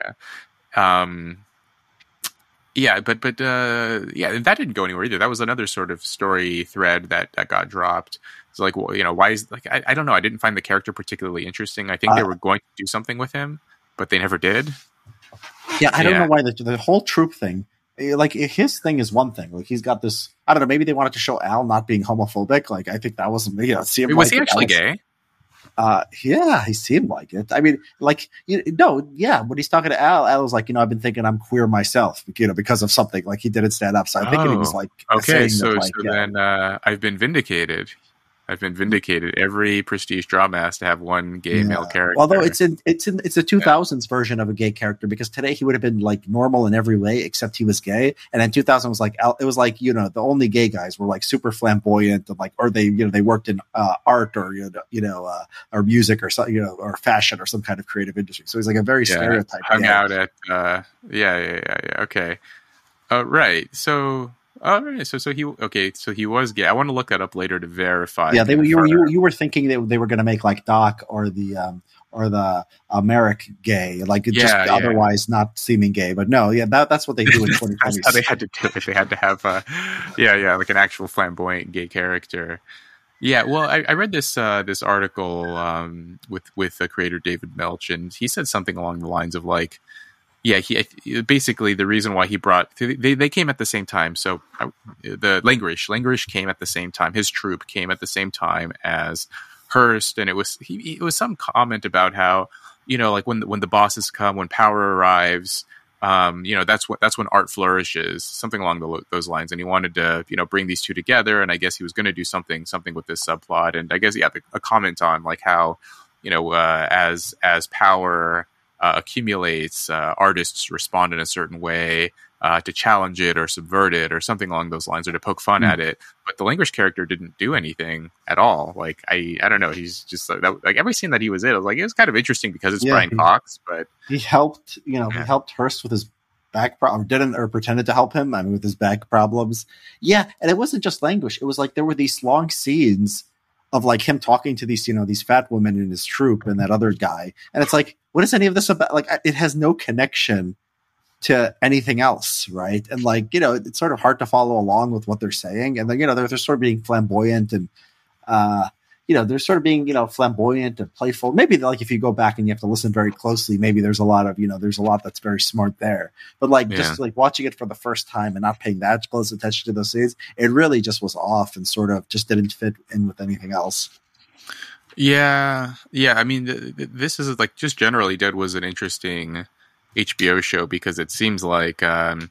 yeah. Um, yeah, but but uh, yeah, that didn't go anywhere either. That was another sort of story thread that that got dropped. Like, well, you know, why is like I, I don't know. I didn't find the character particularly interesting. I think they Uh, were going to do something with him, but they never did. Yeah, I don't Yeah. know why the the whole troupe thing. eh, Like his thing is one thing. Like he's got this. I don't know. Maybe they wanted to show Al not being homophobic. Like I think that was you know. See him was like he actually gay? Uh, yeah, he seemed like it. I mean, like you no, yeah. When he's talking to Al, Al was like, you know, I've been thinking I'm queer myself, you know, because of something. Like he didn't stand up. So I think he was Oh, like, Okay, so that, like, so yeah. then uh, I've been vindicated. I've been vindicated. Every prestige drama has to have one gay male character. Although it's in it's in it's a two thousands version of a gay character because today he would have been like normal in every way except he was gay, and then two thousand was like it was like you know the only gay guys were like super flamboyant and like or they you know they worked in uh, art or you know you know uh, or music or something you know or fashion or some kind of creative industry. So he's like a very Yeah, stereotype. hung gay. out at uh yeah yeah yeah, yeah okay uh right so all right so so he okay so he was gay i want to look that up later to verify yeah, they were you were you, you were thinking that they were going to make like Doc or the um or the uh, Merrick gay, like it just Yeah, yeah. otherwise not seeming gay. But no, yeah, that, that's what they do in that's 2020. how they had to do it they had to have uh yeah yeah like an actual flamboyant gay character yeah well i, I read this uh this article um with with the creator david milch and he said something along the lines of like yeah he basically the reason why he brought they, they came at the same time so the langrishe langrishe came at the same time his troupe came at the same time as Hearst, and it was he, it was some comment about how you know like when when the bosses come when power arrives um, you know that's what that's when art flourishes something along the, those lines and he wanted to you know bring these two together and i guess he was going to do something something with this subplot and i guess yeah the, a comment on like how you know uh, as as power uh, accumulates uh, artists respond in a certain way uh, to challenge it or subvert it or something along those lines or to poke fun Hmm. at it. But the Langrishe character didn't do anything at all. Like i i don't know. He's just like, that, like every scene that he was in i was like it was kind of interesting because it's Yeah, brian he- cox but he helped you know Yeah. he helped Hearst with his back problem didn't or pretended to help him I mean with his back problems. Yeah and it wasn't just Langrishe. It was like there were these long scenes of like him talking to these you know these fat women in his troupe and that other guy. And it's like what is any of this about like it has no connection to anything else right? And like you know it's sort of hard to follow along with what they're saying. And then you know they're, they're sort of being flamboyant and uh you know, they're sort of being, you know, flamboyant and playful. Maybe like if you go back and you have to listen very closely, maybe there's a lot of, you know, there's a lot that's very smart there. But like just like watching it for the first time and not paying that close attention to those scenes, it really just was off and sort of just didn't fit in with anything else. Yeah, yeah. I mean, th- th- this is like just generally, Deadwood an interesting HBO show because it seems like um,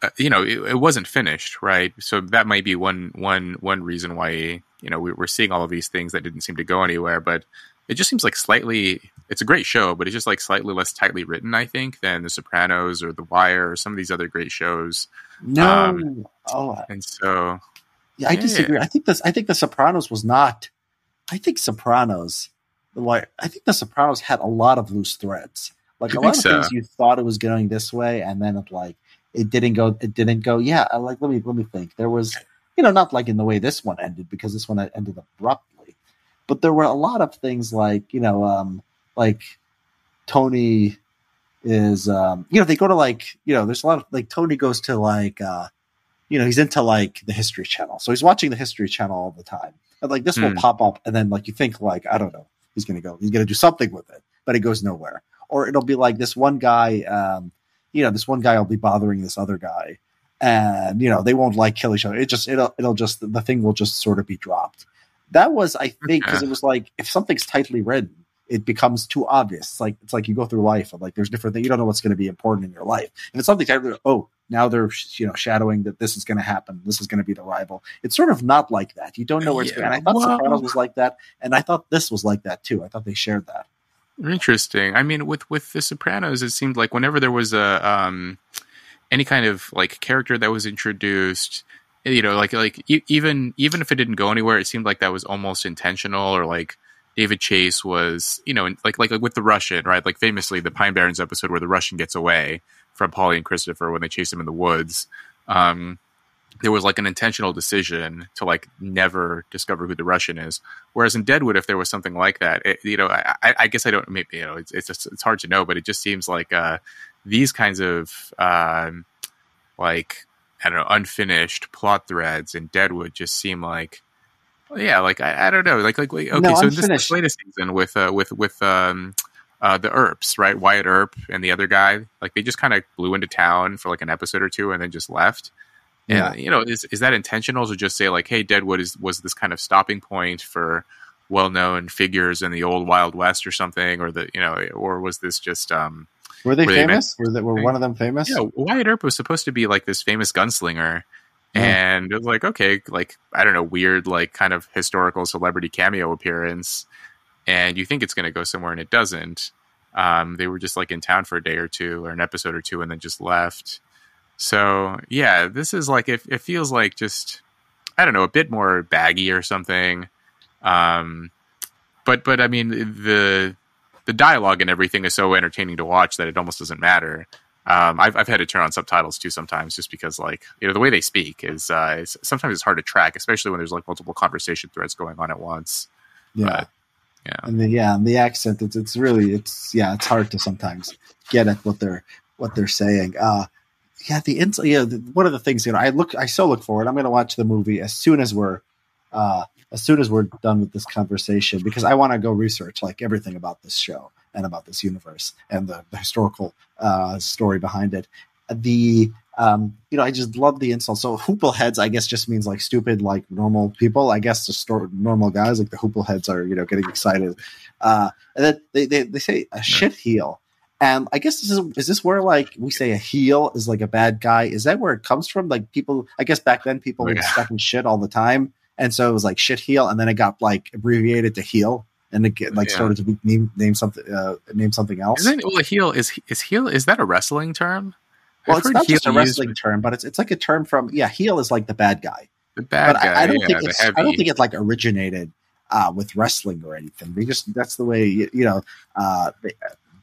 uh, you know it, it wasn't finished, right? So that might be one one one reason why you know we, we're seeing all of these things that didn't seem to go anywhere. But it just seems like slightly. It's a great show, but it's just like slightly less tightly written, I think, than The Sopranos or The Wire or some of these other great shows. No, Um, oh, And so, yeah, I yeah. disagree. I think this. I think The Sopranos was not. I think Sopranos, the why I think The Sopranos had a lot of loose threads. Like You a lot of so? things you thought it was going this way, and then it like it didn't go. It didn't go. Yeah, like let me let me think. There was, you know, not like in the way this one ended because this one ended abruptly, but there were a lot of things like you know, um, like Tony is um, you know they go to like you know there's a lot of like Tony goes to like uh, you know he's into like the History Channel, so he's watching the History Channel all the time, and like this will Hmm. pop up, and then like you think like I don't know he's gonna go he's gonna do something with it, but it goes nowhere, or it'll be like this one guy, um, you know this one guy will be bothering this other guy, and you know they won't like kill each other. It just it'll it'll just the thing will just sort of be dropped. That was I think because it was like if something's tightly written it becomes too obvious. It's like it's like you go through life and like there's different things you don't know what's going to be important in your life. And it's something tightly oh now they're you know shadowing that this is going to happen. This is going to be the rival. It's sort of not like that. You don't know where it's Yeah, going. And I thought well- Sopranos was like that, and I thought this was like that too. I thought they shared that. Interesting. I mean, with with The Sopranos, it seemed like whenever there was a um, any kind of like character that was introduced, you know, like like e- even even if it didn't go anywhere, it seemed like that was almost intentional, or like David Chase was, you know, like like, like with the Russian, right? Like famously, the Pine Barrens episode where the Russian gets away from Paulie and Christopher when they chase him in the woods. Um, there was like an intentional decision to like never discover who the Russian is. Whereas in Deadwood, if there was something like that, it, you know, I, I- guess I don't. Maybe you know, it's it's just, it's hard to know, but it just seems like uh, these kinds of um, like I don't know, unfinished plot threads in Deadwood just seem like, well, yeah, like I, I don't know, like like, like okay, No, so in this, this latest season with uh, with with um, uh, the Earps, right, Wyatt Earp and the other guy, like they just kind of blew into town for like an episode or two and then just left. Yeah. And you know, is is that intentional to just say like, hey, Deadwood is was this kind of stopping point for well-known figures in the old Wild West or something, or the you know, or was this just um, Were they they famous? Were they, were one of them famous? yeah, Wyatt Earp was supposed to be like this famous gunslinger. And it was like, okay, like, I don't know, weird, like, kind of historical celebrity cameo appearance. And you think it's going to go somewhere and it doesn't. Um, they were just like in town for a day or two or an episode or two and then just left. So, yeah, this is like, it, it feels like just, I don't know, a bit more baggy or something. Um, but, but I mean, the, the dialogue and everything is so entertaining to watch that it almost doesn't matter. Um, I've, I've had to turn on subtitles too sometimes just because like you know the way they speak is, uh, is sometimes it's hard to track especially when there's like multiple conversation threads going on at once yeah. but, yeah. and the yeah, and the accent it's it's really it's yeah, it's hard to sometimes get at what they're what they're saying. Uh yeah, the ins yeah, the, one of the things you know, I look I so look forward. I'm going to watch the movie as soon as we're uh as soon as we're done with this conversation because I want to go research like everything about this show and about this universe and the, the historical uh story behind it. The um, you know, I just love the insult. So hoople heads, I guess, just means like stupid, like normal people. I guess the store, normal guys, like the hoople heads, are you know getting excited. Uh, and then they, they they say a shit heel, and I guess this is is this where like we say a heel is like a bad guy? Is that where it comes from? Like people, I guess back then people were Yeah. stuck in shit all the time, and so it was like shit heel, and then it got like abbreviated to heel, and it get, like Yeah. started to be name, name something uh, name something else. Isn't well a heel is is heel is that a wrestling term well, I've it's not just a used wrestling term, but it's it's like a term from yeah, heel is like the bad guy. the bad but guy I, I don't yeah, think it's heavy I don't think it like originated uh, with wrestling or anything. We just that's the way you, you know uh, the,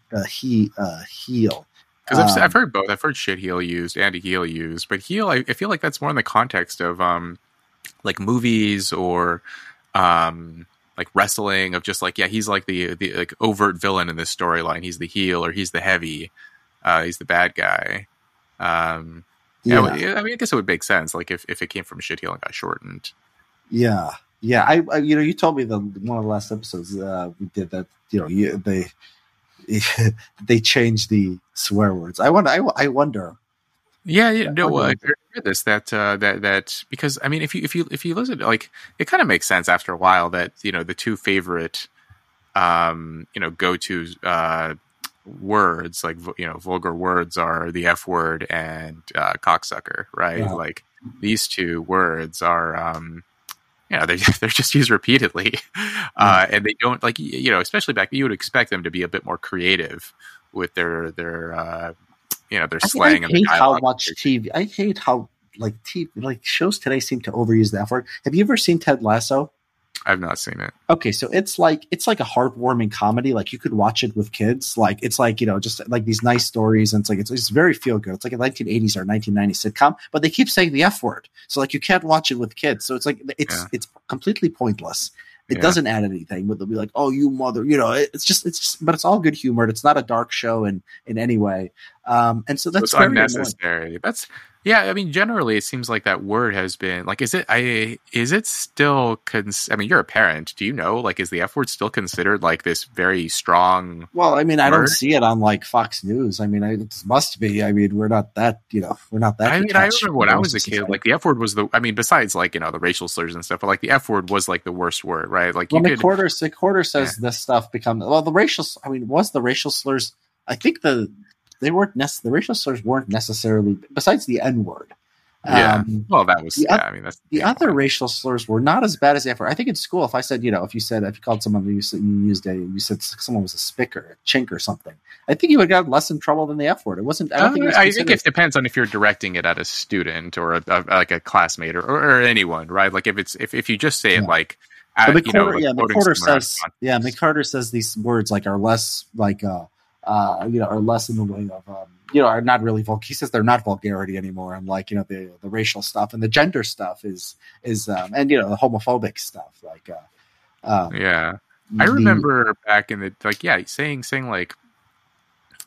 the he uh, heel. Because I've, Um, I've heard both. I've heard shit heel used and heel used, but heel, I, I feel like that's more in the context of um, like movies or um, like wrestling. Of just like, yeah, he's like the the like overt villain in this storyline. He's the heel or he's the heavy. Uh, he's the bad guy. Um, yeah, yeah, I mean, I guess it would make sense. Like if, if it came from shit heel and got shortened. Yeah, yeah. I, I, you know, you told me the one of the last episodes uh, we did that. You know, you, they they changed the swear words. I wonder. I, I wonder. Yeah, yeah, no, uh, This that uh, that that because I mean, if you if you if you listen, like it kind of makes sense after a while that you know the two favorite, um, you know, go to uh, words like you know vulgar words are the f word and uh, cocksucker, right? Yeah. Like these two words are. um yeah, they they're just used repeatedly, uh, and they don't like you know, especially back. You would expect them to be a bit more creative with their their uh, you know their I, slang I and how much TV. I hate how like TV like shows today seem to overuse the F word. Have you ever seen Ted Lasso? I've not seen it. Okay, so it's like it's like a heartwarming comedy. Like you could watch it with kids. Like it's like you know just like these nice stories, and it's like it's, it's very feel good. It's like a 1980s or 1990s sitcom, but they keep saying the f word, so like you can't watch it with kids. So it's like it's Yeah. it's completely pointless. It Yeah. doesn't add anything, but they'll be like, "Oh, you mother," you know. It's just, it's just, but it's all good humor. It's not a dark show in in any way, um, and so So that's it's very annoying. unnecessary. That's yeah. I mean, generally, it seems like that word has been like. Is it? I is it still? Cons- I mean, you're a parent. Do you know? Like, is the F word still considered like this very strong? Well, I mean, I don't see it on like Fox News. I mean, I, it must be. I mean, we're not that, you know, we're not that. I mean, I remember when I was a kid, like the F word was the. I mean, besides like you know the racial slurs and stuff, but like the F word was like the worst word, right? Like you well, could. McWhorter, McWhorter says this stuff becomes well. The racial, I mean, was the racial slurs? I think the they weren't nec- the racial slurs weren't necessarily besides the N word. Yeah. Um, Well, that was. the Yeah, I mean, that's the yeah, other racial slurs were not as bad as the F word. I think in school, if I said, you know, if you said, if you called someone, you, said, you used a, you said someone was a spicker, a chink, or something, I think you would have got less in trouble than the F word. It wasn't. I don't think. It was Uh, I think it depends on if you're directing it at a student or a, a, like a classmate or, or, anyone, right? Like if it's if, if you just say it Yeah. like, But at, you know, like yeah, quoting McWhorter someone out of says, yeah, McWhorter says these words like are less like, uh, uh, you know, are less in the way of, um, you know, are not really vul. He says they're not vulgarity anymore, and like you know the the racial stuff and the gender stuff is is um, and you know the homophobic stuff like. Uh, uh, yeah. I the- remember back in the like, yeah, saying saying like,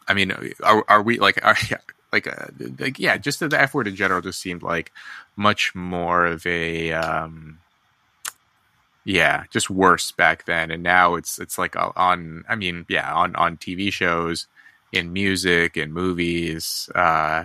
I mean, are, are we like are yeah, like uh, like yeah, just the F word in general just seemed like much more of a um, yeah, just worse back then, and now it's it's like uh, on I mean yeah on on TV shows, in music, in movies, uh,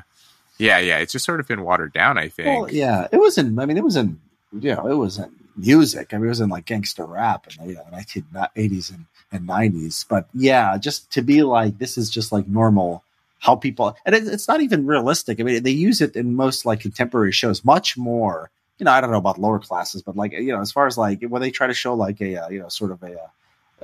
yeah yeah, it's just sort of been watered down. I think. Well, yeah, it was in. I mean, it was in. You know, it was in music. I mean, it was in like gangster rap in the you know, nineteen eighties and and nineties. But yeah, just to be like this is just like normal how people and it, it's not even realistic. I mean, they use it in most like contemporary shows much more. You know, I don't know about lower classes, but like you know, as far as like when they try to show like a uh, you know sort of a uh,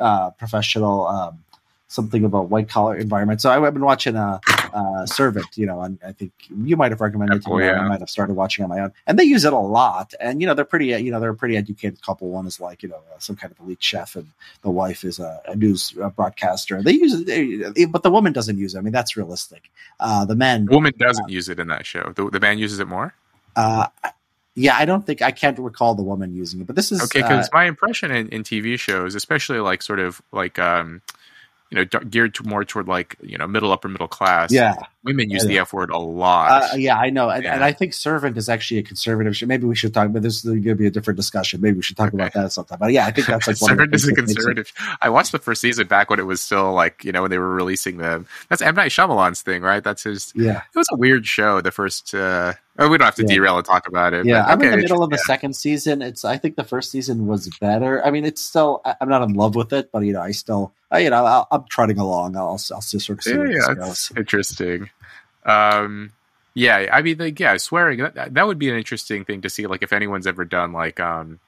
uh, professional um, something about white collar environment. So I, I've been watching a uh, Servant, you know, and I think you might have recommended it to Oh, me. yeah. I might have started watching on my own, and they use it a lot. And you know, they're pretty, you know, they're a pretty educated couple. One is like you know uh, some kind of elite chef, and the wife is a, a news uh, broadcaster. They use it, they- but the woman doesn't use it. I mean, that's realistic. Uh, the men, The woman doesn't use it in that show. The, the man uses it more. uh, yeah, I don't think I can't recall the woman using it, but this is Okay, uh, because my impression in, in TV shows, especially like sort of like um, you know, d- geared to more toward like you know middle upper middle class. yeah. women use the F word a lot. Uh, yeah, I know, and, Yeah. and I think Servant is actually a conservative show. Maybe we should talk, but this is going to be a different discussion. Maybe we should talk about that sometime. But yeah, I think that's like one of the Servant is a that makes it- conservative. I watched the first season back when it was still like you know when they were releasing them. That's M Night Shyamalan's thing, right? That's his. Yeah, It was a weird show. The first. Uh, oh, we don't have to Yeah. derail and talk about it. yeah. but I'm in the middle of the yeah. second season. It's I think the first season was better. I mean, it's still I- I'm not in love with it, but you know, I still I, you know I'll, I'm trotting along. I'll I'll just sort of see Yeah, where yeah, this that's goes. interesting. Um, yeah, I mean, like, yeah, swearing that, that would be an interesting thing to see. Like, if anyone's ever done like um,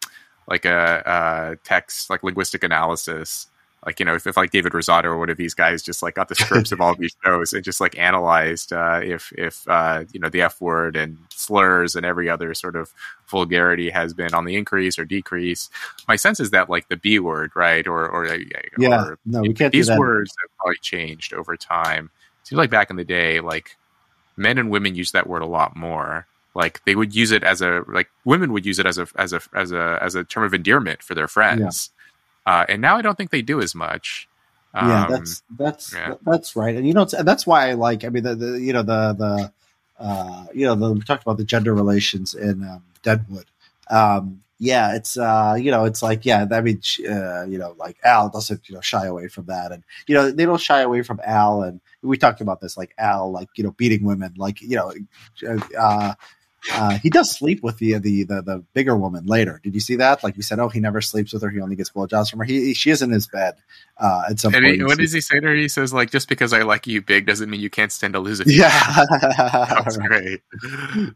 like a, a text like linguistic analysis, like you know, if, if like David Rozado or one of these guys just like got the scripts of all these shows and just like analyzed uh, if if uh, you know the F word and slurs and every other sort of vulgarity has been on the increase or decrease. My sense is that like the B word, right, or or, Yeah, or no, we can't these words have probably changed over time. Seems like back in the day, like men and women used that word a lot more. Like they would use it as a like women would use it as a as a as a as a term of endearment for their friends. Uh, and now I don't think they do as much. yeah, Um, that's that's yeah. that's right, and you know, that's why I like. I mean, the, the you know the the uh, you know the, we talked about the gender relations in um, Deadwood. Um, yeah, it's uh, you know, it's like yeah, I mean, uh, you know, like Al doesn't you know shy away from that, and you know they don't shy away from Al, and we talked about this, like Al, like you know, beating women, like you know, uh, uh, he does sleep with the, the the the bigger woman later. Did you see that? Like you said, oh, he never sleeps with her; he only gets blowjobs from her. He, she is in his bed uh, at some and point. he, what does he say to her? He says like, "Just because I like you big doesn't mean you can't stand to lose it." Yeah, that was great.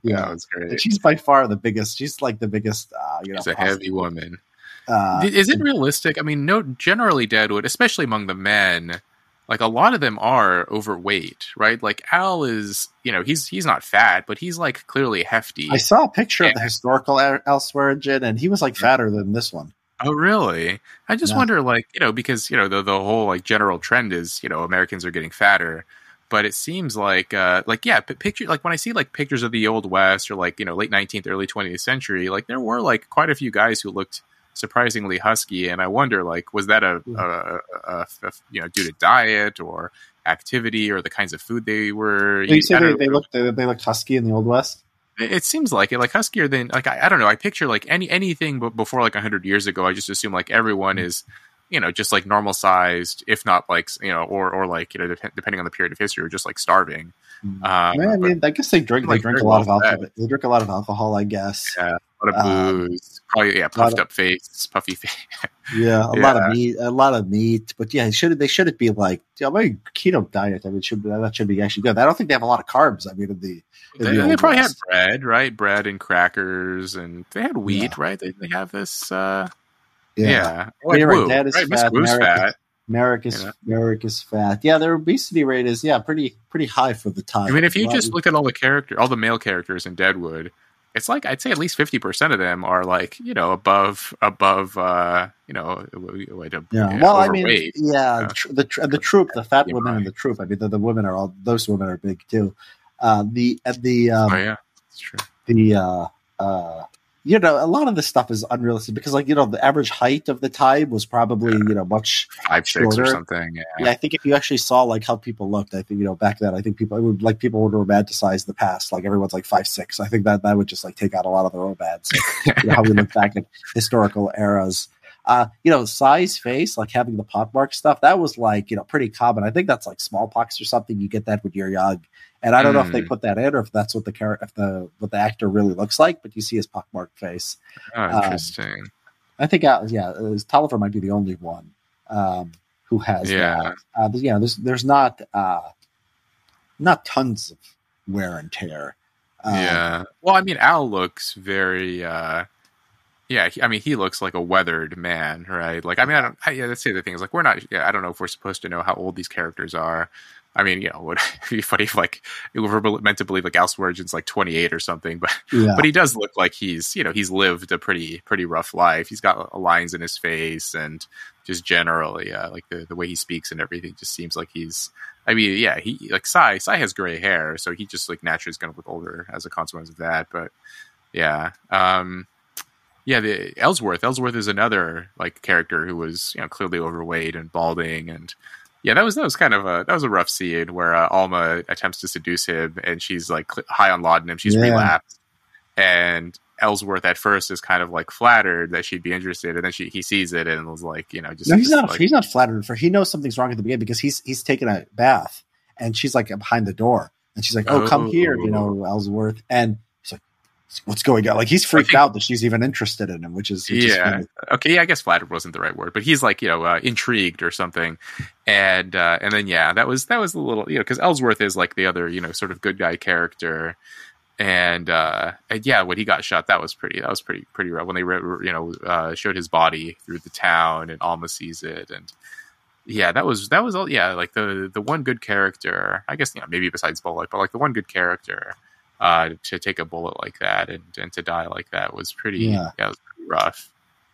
Yeah. That was And great. she's by far the biggest. She's like the biggest. Uh, you know, She's a heavy woman. Uh, is it realistic? I mean, no. Generally, Deadwood, especially among the men, like a lot of them are overweight, right? Like Al is, you know, he's he's not fat, but he's like clearly hefty. I saw a picture of the historical Al Swearengen, and he was like fatter than this one. Oh, really? I just Yeah. wonder, like, you know, because you know the the whole like general trend is, you know, Americans are getting fatter, but it seems like, uh, like yeah, but picture like when I see like pictures of the old West or like you know late nineteenth, early twentieth century, like there were like quite a few guys who looked surprisingly husky, and I wonder like was that a, a, a, a you know due to diet or activity or the kinds of food they were. You say they, they look they, they look husky in the old west. It seems like it, like huskier than like I, I don't know. I picture like any anything but before like hundred years ago. I just assume like everyone mm-hmm. is you know just like normal sized, if not like you know or or like you know dep- depending on the period of history, or just like starving. Um, I mean, I guess they drink like, they drink a lot of alcohol. They drink a lot of alcohol, I guess. Yeah, a lot of um, booze. Um, Probably yeah, puffed up face, puffy face. yeah, a yeah. lot of meat, a lot of meat. But yeah, should they shouldn't be like yeah, maybe keto diet? I mean, should that should be actually good. I don't think they have a lot of carbs. I mean, in the in they, the they probably West. had bread, right? Bread and crackers, and they had wheat, yeah. right? They, they have this. uh Yeah, yeah. Like right, Dan is right, fat. Merrick is yeah. Merrick is fat. Yeah, their obesity rate is yeah pretty pretty high for the time. I mean, if you just look at all the character, all the male characters in Deadwood, it's like I'd say at least fifty percent of them are like you know above above uh you know yeah. Well, I mean, yeah, the the troupe, the fat women in the troupe. I mean, the, the women are all those women are big too. Uh, the the um, oh yeah, that's true. The uh, uh, you know, a lot of this stuff is unrealistic because, like, you know, the average height of the time was probably, you know, much five shorter. six or something. Yeah. yeah. I think if you actually saw like how people looked, I think you know back then, I think people would like people would romanticize the past. Like everyone's like five six. I think that that would just like take out a lot of the romance. you know, how we look back at historical eras. Uh, you know, size face, like having the pockmark stuff, that was like, you know, pretty common. I think that's like smallpox or something. You get that when you're young. And I don't mm. know if they hmm. put that in or if that's what the character, if the what the actor really looks like, but you see his pockmarked face. Oh, interesting. Um, I think, uh, yeah, uh, Tolliver might be the only one um, who has yeah. that. Uh, yeah, there's there's not uh, not tons of wear and tear. Um, yeah. Well, I mean, Al looks very. Uh, yeah, I mean, he looks like a weathered man, right? Like, I mean, I don't. I, yeah, that's the other thing is like we're not. Yeah, I don't know if we're supposed to know how old these characters are. I mean, you know, would be funny if like we were meant to believe like Al Swearengen's like 28 or something, but yeah. but he does look like he's you know he's lived a pretty pretty rough life. He's got lines in his face and just generally uh, like the the way he speaks and everything just seems like he's. I mean, yeah, he like Cy Cy has gray hair, so he just like naturally is going to look older as a consequence of that. But yeah, um, yeah, the Ellsworth. Ellsworth is another like character who was you know clearly overweight and balding and yeah, that was that was kind of a that was a rough scene where uh, Alma attempts to seduce him, and she's like high on laudanum. She's yeah. relapsed, and Ellsworth at first is kind of like flattered that she'd be interested, and then she he sees it and was like, you know, just no, he's just not like, he's not flattered for he knows something's wrong at the beginning because he's he's taking a bath and she's like behind the door and she's like, oh, oh. come here, you know, oh. Ellsworth, and what's going on. Like he's freaked think, out that she's even interested in him, which is which yeah. Is okay, yeah, I guess flattered wasn't the right word, but he's like you know uh, intrigued or something, and uh, and then yeah, that was that was a little you know because Ellsworth is like the other you know sort of good guy character. And, uh, and yeah, when he got shot, that was pretty. That was pretty pretty rough. When they you know uh, showed his body through the town, and Alma sees it, and yeah, that was that was all. Yeah, like the the one good character. I guess you know maybe besides Bullock, but like the one good character uh, to take a bullet like that and, and to die like that was pretty, yeah. yeah was pretty rough.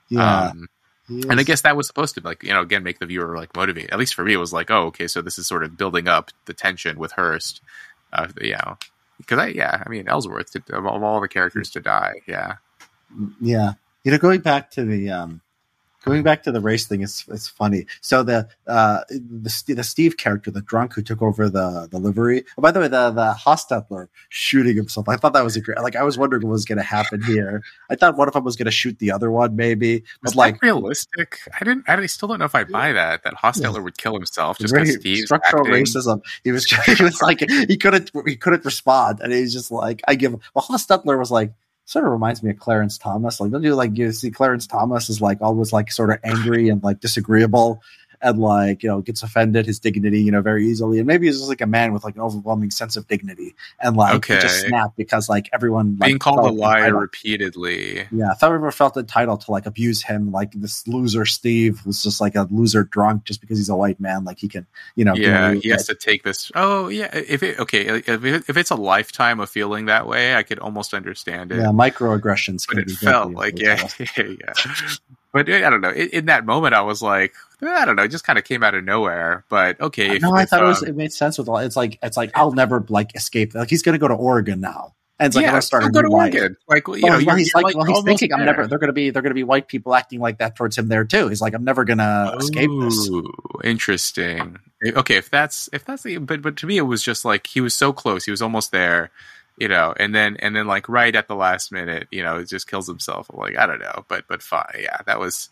Yeah. Um, and I guess that was supposed to like you know again make the viewer like motivate. At least for me, it was like oh okay, so this is sort of building up the tension with Hearst. Uh, you know, because I yeah, I mean Ellsworth to, of all the characters to die, yeah, yeah. You know, going back to the um, going back to the race thing, it's it's funny. So the uh, the the Steve character, the drunk who took over the the livery. Oh, by the way, the the Hostetler shooting himself. I thought that was a great. Like I was wondering what was going to happen here. I thought one of them was going to shoot the other one, maybe. But was like realistic. I didn't. I still don't know if I buy that. That Hostetler yeah. would kill himself just because Steve structural acting. racism. He was he was like he couldn't he couldn't respond, and he's just like I give. Well, Hostetler was like sort of reminds me of Clarence Thomas. Like, don't you like you see Clarence Thomas is like always like sort of angry and like disagreeable, and like you know gets offended his dignity you know very easily and maybe he's just like a man with like an overwhelming sense of dignity and like okay. just snap because like everyone like, being called a liar entitled. repeatedly yeah if I ever felt entitled to like abuse him like this loser steve who's just like a loser drunk just because he's a white man like he can you know yeah he has to take this oh yeah if it okay if, it, if it's a lifetime of feeling that way i could almost understand it yeah microaggressions but it felt like yeah yeah but I don't know. In, in, that moment, I was like, I don't know, it just kind of came out of nowhere. But okay, if, no, I if, thought um, it was um, it made sense with all. It's like it's like I'll never like escape. Like he's going to go to Oregon now. And it's like, yeah, I'm gonna start go to. Oregon. Like you Well, know, well, he's you're, like, well, he's thinking I'm never. They're gonna be. They're gonna be white people acting like that towards him there too. He's like, I'm never gonna escape this. Interesting. Okay, if that's if that's the but but to me it was just like he was so close, he was almost there, you know, and then and then like right at the last minute, you know, it just kills himself. I'm like I don't know, but but fine, yeah, that was.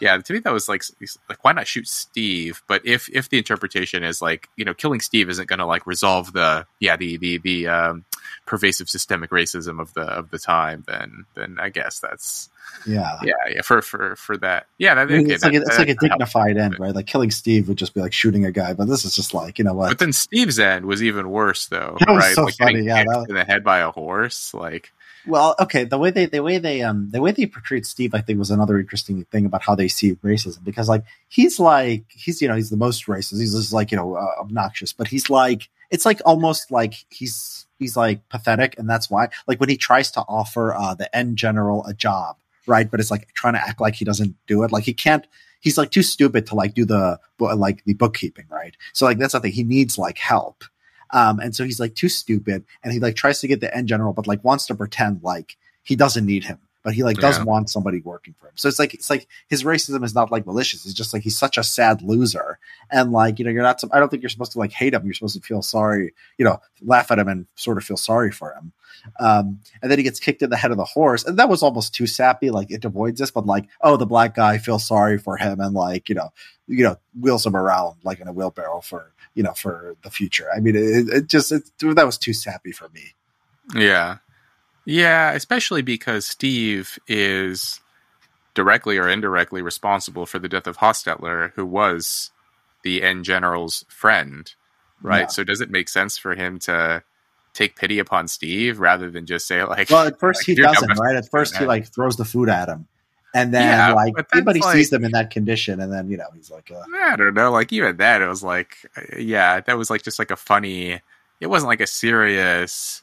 Yeah, to me that was like like why not shoot Steve? But if if the interpretation is like you know killing Steve isn't going to like resolve the yeah the the the um, pervasive systemic racism of the of the time, then then I guess that's Yeah. yeah yeah for for for that yeah that, I mean, okay, it's like that- a, it's like a dignified end, right? Like killing Steve would just be like shooting a guy, but this is just like you know what? But then Steve's end was even worse, though. That right? so like funny, yeah, that in the head by a horse. Like, Well, okay, the way they the way they um the way they portrayed Steve, I think, was another interesting thing about how they see racism because like he's like he's you know he's the most racist. He's just like you know uh, obnoxious, but he's like it's like almost like he's he's like pathetic, and that's why like when he tries to offer uh the end general a job, right? But it's like trying to act like he doesn't do it. Like he can't. He's like too stupid to like do the like the bookkeeping, right? So like that's the thing. He needs like help. Um, and so he's like too stupid and he like tries to get the end general, but like wants to pretend like he doesn't need him, but he like does Yeah. want somebody working for him. So it's like, it's like his racism is not like malicious. It's just like he's such a sad loser. And like, you know, you're not, I don't think you're supposed to like hate him. You're supposed to feel sorry, you know, laugh at him and sort of feel sorry for him. Um, and then he gets kicked in the head of the horse. And that was almost too sappy. Like it avoids this, but like, oh, the black guy feels sorry for him and like, you know, you know, wheels him around like in a wheelbarrow for, you know, for the future. I mean, it, it just, it, that was too sappy for me. yeah, yeah, especially because Steve is directly or indirectly responsible for the death of Hostetler, who was the end general's friend, right? Yeah. So does it make sense for him to take pity upon Steve rather than just say like, Well, at first Like, he doesn't, right? At first he like throws the food at him. And then Yeah, like everybody like- sees them in that condition and then, you know, he's like, uh, I don't know. Like even that, it was like, uh, yeah, that was like just like a funny. It wasn't like a serious.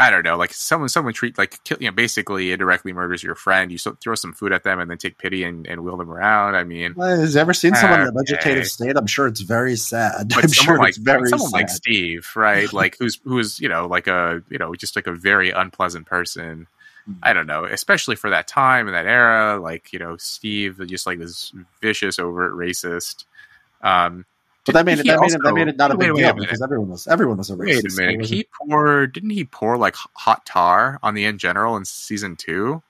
I don't know. Like someone, someone treat like kill, you know, basically indirectly murders your friend. You so, throw some food at them and then take pity and, and wheel them around. I mean, well, has ever seen someone in a vegetative state? I'm sure it's very sad. but I'm sure like it's very someone sad. like Steve, right? Like who's who's you know like a you know just like a very unpleasant person. I don't know, especially for that time and that era. Like you know, Steve, just like this vicious, overt racist. Um, but that made it that made it that made it not a big deal because everyone was everyone was a racist. Wait a minute. He poured didn't he pour like hot tar on the end general in season two?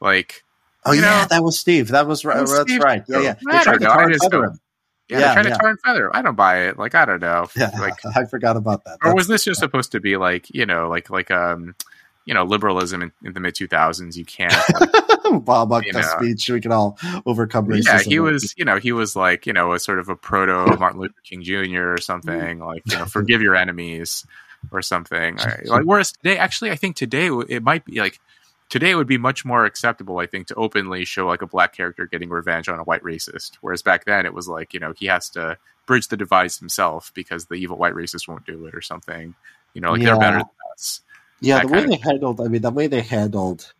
Like oh yeah, know, that was Steve. That was right. That was That's Steve right. Yeah, yeah. They tried to tar and feather him. yeah, Yeah, trying yeah. to tar and feather. I don't buy it. Like I don't know. Yeah, Like I forgot about that. or was this just supposed to be like, you know, like like um you know, liberalism in, in the mid two thousands, you can't Bob Buck's speech? We can all overcome racism. Yeah, he was, you know, he was like, you know, a sort of a proto Martin Luther King Jr. or something, like, you know, forgive your enemies or something. Right? Like, whereas today, actually, I think today it might be like, today it would be much more acceptable, I think, to openly show like a black character getting revenge on a white racist. Whereas back then it was like, you know, he has to bridge the divide himself because the evil white racist won't do it or something. You know, like they're better than us. Yeah, the way they handled, I mean, the way they handled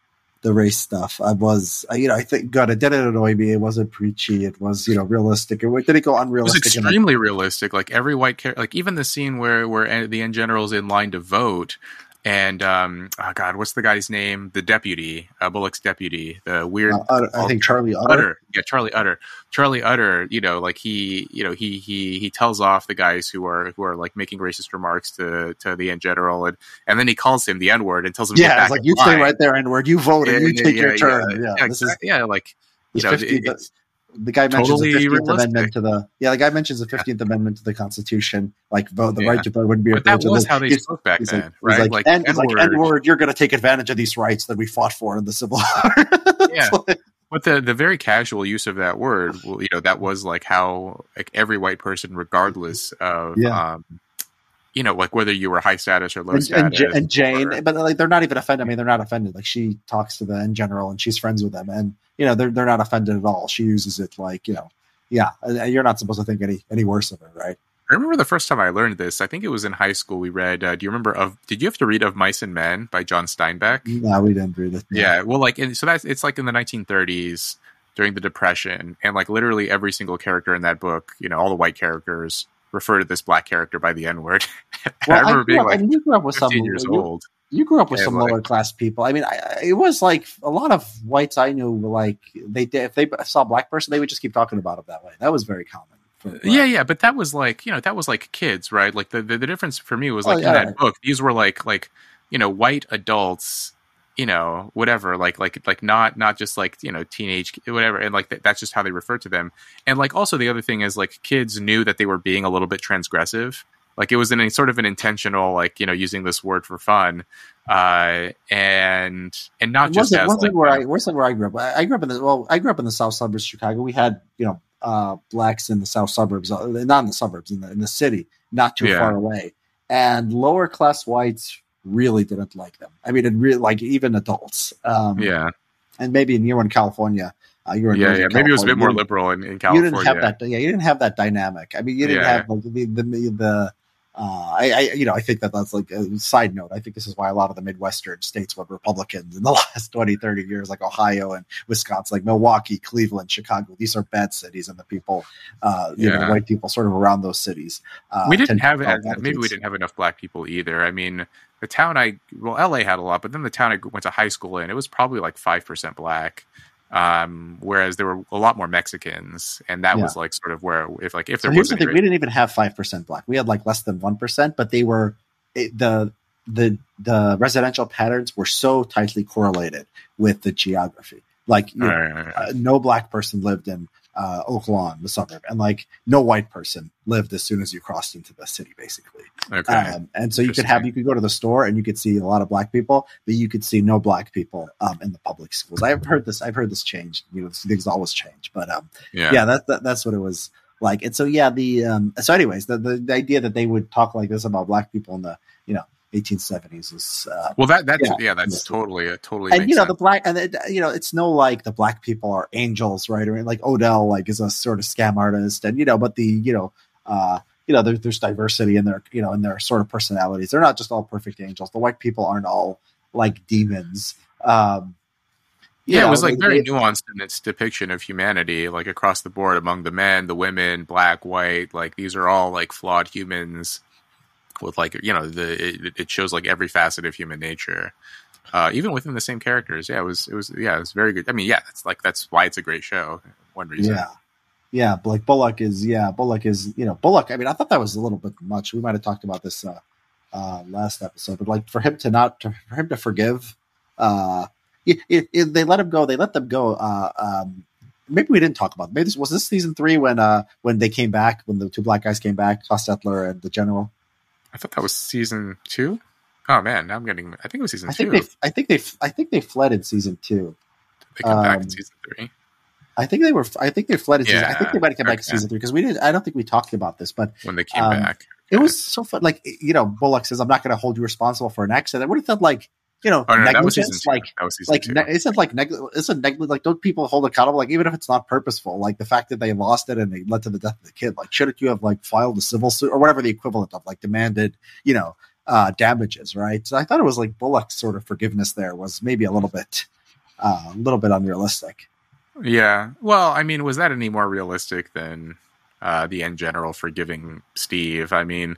the race stuff, I was, you know, I think, God, it didn't annoy me. It wasn't preachy. It was, you know, realistic. It didn't go unrealistic. It was extremely realistic. Like every white character, like even the scene where where the end general's in line to vote, and um, oh god, what's the guy's name? The deputy, uh, Bullock's deputy, the weird. uh, Utter- I think Charlie Utter. Utter, yeah, Charlie Utter, Charlie Utter. You know, like he, you know, he he he tells off the guys who are who are like making racist remarks to to the end general, and and then he calls him the N word and tells him, to Yeah, back it's like you stay right there, and word you vote and you take your turn. Yeah, yeah, this is yeah, like you know, 15th it- it's- the guy mentions totally the Fifteenth realistic. Amendment to the yeah. The guy mentions the Fifteenth Amendment to the Constitution, like vote the Yeah. right to vote wouldn't be. a but that was how they He's- spoke back he's then, like, right? He's like, and, like, N-word. You're going to take advantage of these rights that we fought for in the Civil War. Yeah. But the the very casual use of that word, well, you know, that was like how like every white person, regardless of, Yeah. um, you know, like whether you were high status or low and, and, status, Ja- and Jane, or- but like they're not even offended. I mean, they're not offended. Like she talks to the in general, and she's friends with them, and you know they're they're not offended at all. She uses it like you know, yeah. You're not supposed to think any any worse of her, right? I remember the first time I learned this. I think it was in high school. We read. Uh, do you remember of? Did you have to read of Mice and Men by John Steinbeck? No, we didn't read it. Yeah, well, like, and so that's it's like in the 1930s during the Depression, and like literally every single character in that book, you know, all the white characters refer to this black character by the N word. Well, I remember grew being up- like you grew up with some 15 years you- old. You grew up with Yeah, some like- lower class people. I mean, I, it was like a lot of whites I knew. were Like they if they saw a black person, they would just keep talking about it that way. That was very common. for- uh, Yeah, yeah, but that was like you know that was like kids, right? Like the the, the difference for me was Oh, like yeah, in that right. book, these were like like you know white adults, you know whatever, like like like not not just like you know teenage whatever, and like th- that's just how they refer to them. And like also the other thing is like kids knew that they were being a little bit transgressive. Like it was in a sort of an intentional like you know using this word for fun, uh, and and not just as wasn't like, where I wasn't where I grew up. I, I grew up in the well, I grew up in the south suburbs of Chicago. We had you know uh, blacks in the south suburbs, uh, not in the suburbs, in the in the city, not too Yeah. far away, and lower class whites really didn't like them. I mean, it really like even adults. Um, yeah and maybe in you were in California, uh, you were yeah yeah maybe it was a bit more liberal in, in You didn't have that. Yeah, you didn't have that dynamic. I mean, you didn't Yeah. have like, the the the. Uh, I, I, you know, I think that that's like a side note. I think this is why a lot of the Midwestern states were Republicans in the last 20, 30 years, like Ohio and Wisconsin, like Milwaukee, Cleveland, Chicago. These are bad cities, and the people, uh, you know, white people sort of around those cities. Uh, we didn't have maybe we didn't have enough black people either. I mean, the town I well, LA had a lot, but then the town I went to high school in, it was probably like five percent black. Um, whereas there were a lot more Mexicans, and that Yeah. was like sort of where if like if there here's was the thing: we didn't even have five percent black. We had like less than one percent, but they were it, the the the residential patterns were so tightly correlated with the geography. Like you know, right, right. uh, no black person lived in uh, Oak Lawn, the suburb, and like no white person lived as soon as you crossed into the city, basically. okay, Um, and so you could have you could go to the store and you could see a lot of black people, but you could see no black people um, in the public schools. I've heard this. I've heard this change. You know, things always change, but um, yeah, yeah, that, that that's what it was like. And so yeah, the um, so anyways, the, the the idea that they would talk like this about black people in the you know 1870s is uh, Well, that that's Yeah. yeah, that's totally uh, totally. and you know sense. the black and it, you know it's no like the black people are angels right or like odell like is a sort of scam artist and you know but the you know uh you know there, there's diversity in their you know in their sort of personalities they're not just all perfect angels the white people aren't all like demons um yeah, it know, was like very nuanced in its depiction of humanity, like across the board among the men, the women, black, white. Like these are all like flawed humans with like you know the it, it shows like every facet of human nature, uh, even within the same characters. Yeah, it was it was yeah it was very good. I mean, yeah, it's like that's why it's a great show. One reason. Yeah. Yeah, like Bullock is yeah, Bullock is you know, Bullock, I mean, I thought that was a little bit much. We might have talked about this uh uh last episode, but like for him to not to, for him to forgive uh it, it, it- they let him go, they let them go uh um maybe we didn't talk about it. maybe this was this season 3 when uh when they came back when the two black guys came back, Hostetler and the general. I thought that was season two. Oh man, now I'm getting. I think it was season I think two. they I think they I think they fled in season 2. They come back in um, season three. I think they were I think they fled in season I think they might have come back in season 3 because we didn't I don't think we talked about this, but when they came um, back. It was so fun. Like you know, Bullock says, "I'm not going to hold you responsible for an accident." What if that like you know Oh no, that was season negligence? Like that was season like ne- isn't like neg- isn't neg- like don't people hold accountable? Like even if it's not purposeful, like the fact that they lost it and they led to the death of the kid. Like shouldn't you have like filed a civil suit or whatever the equivalent of like demanded you know uh damages? Right. So I thought it was like Bullock's sort of forgiveness there was maybe a little bit uh, a little bit unrealistic. Yeah. Well, I mean, was that any more realistic than uh, the end general forgiving Steve? I mean,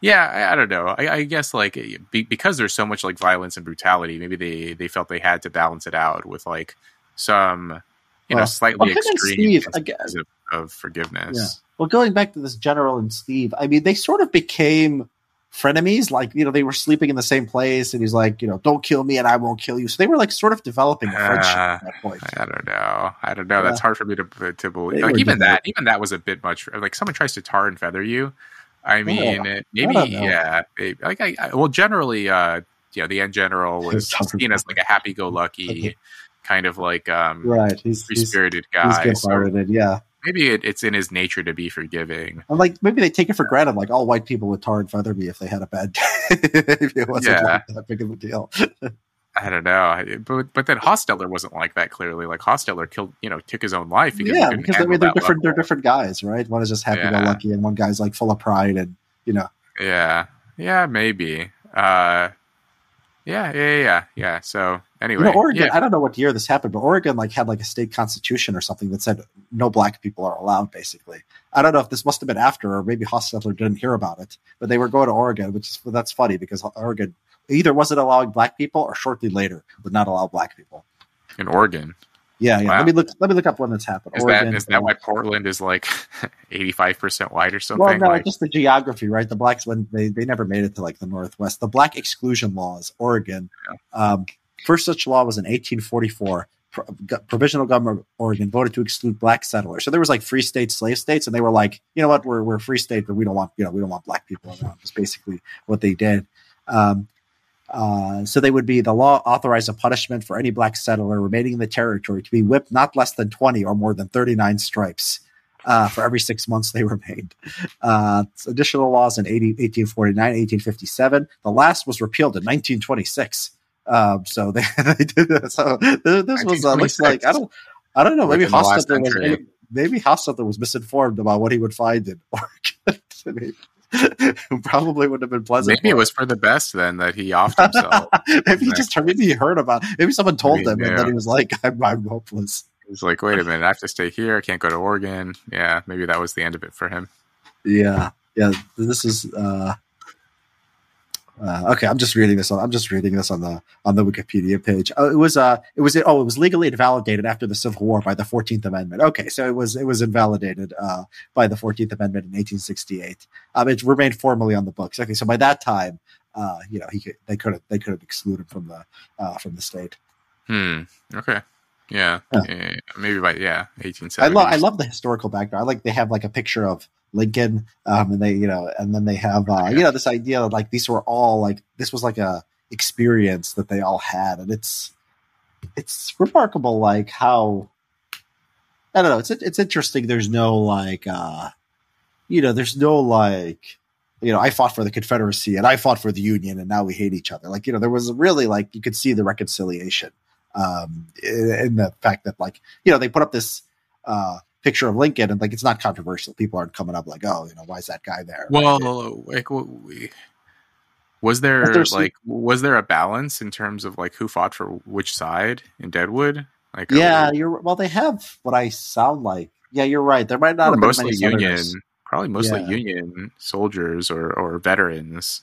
yeah, I, I don't know. I, I guess like be, because there's so much like violence and brutality, maybe they they felt they had to balance it out with like some you know slightly well, extreme Steve, of, of forgiveness. Yeah. Well, going back to this general and Steve, I mean, they sort of became frenemies. Like, you know, they were sleeping in the same place, and he's like, you know, don't kill me, and I won't kill you. So they were like sort of developing a friendship Ah, at that point. I don't know. I don't know. That's hard for me to to believe. They Like even that, even that was a bit much. Like someone tries to tar and feather you. I mean, it- maybe don't yeah. maybe- like I, I well, generally, uh, you know, the end general was seen as like a happy-go-lucky kind of like um Right? He's he's, free-spirited he's guy. good So. Yeah. maybe it, it's in his nature to be forgiving. And like maybe they take it for granted, like all white people would tar and feather me if they had a bad day. if it wasn't Yeah. like that big of a deal. I don't know, but but then Hostetler wasn't like that. Clearly, like Hostetler killed, you know, took his own life because yeah, because I handle mean they're different. They're different guys, right? One is just happy go Yeah. lucky, and one guy's like full of pride, and you know. Yeah, yeah, maybe. Uh, yeah, yeah, yeah, yeah. So anyway, you know, Oregon. yeah, I don't know what year this happened, but Oregon like had like a state constitution or something that said no black people are allowed. Basically, I don't know if this must have been after, or maybe Hostetler didn't hear about it. But they were going to Oregon, which is that's funny because Oregon either wasn't allowing black people or shortly later would not allow black people. In Oregon. Yeah, yeah. Wow. Let me look. Let me look up when that's happened. Is that is that why Portland is like eighty five percent white or something? Well, no, like, just the geography, right? The blacks when they they never made it to like the northwest. The black exclusion laws, Oregon. Um, first such law was in 1844. Pro- provisional government of Oregon voted to exclude black settlers. So there was like free states, slave states, and they were like, you know what, we're we're free state, but we don't want you know we don't want black people around. It's basically what they did. Um, uh, so they would be the law authorized a punishment for any black settler remaining in the territory to be whipped not less than 20 or more than 39 stripes uh, for every six months they remained. Uh, additional laws in 80, 1849, 1857. The last was repealed in 1926. Um, so they, they did this. So this was uh, looks like I don't I don't know. Maybe Hostetler was maybe, maybe Hostetler was misinformed about what he would find in Oregon. Probably wouldn't have been pleasant. maybe it was for the best then that he offed himself. maybe he just maybe he heard about. Maybe someone told Maybe, him, and then he was like, "I'm, I'm hopeless." He's like, wait a minute, I have to stay here. I can't go to Oregon. Yeah, maybe that was the end of it for him. Yeah, yeah. This is uh, uh, okay. I'm just reading this. On, I'm just reading this on the on the Wikipedia page. Oh, it was uh, it was oh, it was legally invalidated after the Civil War by the Fourteenth Amendment. Okay, so it was it was invalidated uh, by the Fourteenth Amendment in 1868. Um, it remained formally on the books. Okay, so by that time, uh, you know, he could, they could have they could have excluded from the uh, from the state. Hmm. Okay. Yeah. Yeah. yeah. Maybe by yeah, eighteen I love I love the historical background. I like they have like a picture of Lincoln, um, and they you know, and then they have uh, you know this idea of like these were all like this was like a experience that they all had, and it's it's remarkable like how I don't know. It's it's interesting. There's no like uh, you know, there's no like you know, I fought for the Confederacy and I fought for the Union, and now we hate each other. Like you know, there was really like you could see the reconciliation um, in, in the fact that like you know they put up this uh, picture of Lincoln and like it's not controversial. People aren't coming up like, oh, you know, why is that guy there? Well, like, what we- was there But there's- like was there a balance in terms of like who fought for which side in Deadwood? Like, yeah, or- you're well. They have what I sound like. Yeah, you're right. There might not or have been mostly many Union, Southerners. probably mostly Yeah. Union soldiers or or veterans.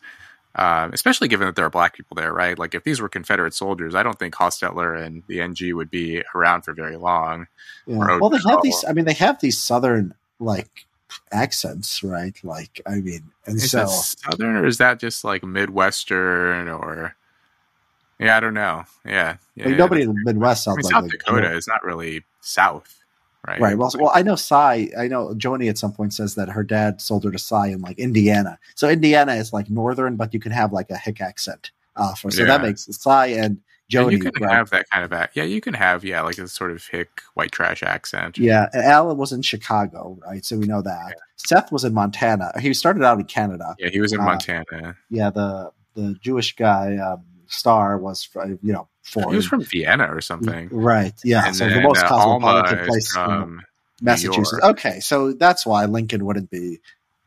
Um, especially given that there are black people there, right? Like if these were Confederate soldiers, I don't think Hostetler and the NG would be around for very long. Yeah. Well, they have these. I mean, they have these Southern like accents, right? Like, I mean, and Is so Southern or is that just like Midwestern or? Yeah, I don't know. Yeah, yeah. like, nobody in the Midwest I sounds mean, like South like, Dakota is not really South, right? Right. Well, well, I know Cy. I know Joanie at some point says that her dad sold her to Cy in like Indiana. So Indiana is like northern, but you can have like a hick accent. Uh, for so that makes Cy and And Joanie. you can right? have that kind of act. Yeah, you can have yeah, like a sort of hick white trash accent. Yeah, and Alan was in Chicago, right? So we know that. Seth was in Montana. He started out in Canada. Yeah, he was in Uh, Montana. Yeah, the the Jewish guy um, Star was uh, you know foreign. He was from Vienna or something. right? Yeah, And so the most uh, cosmopolitan is place in Massachusetts. Okay, so that's why Lincoln wouldn't be.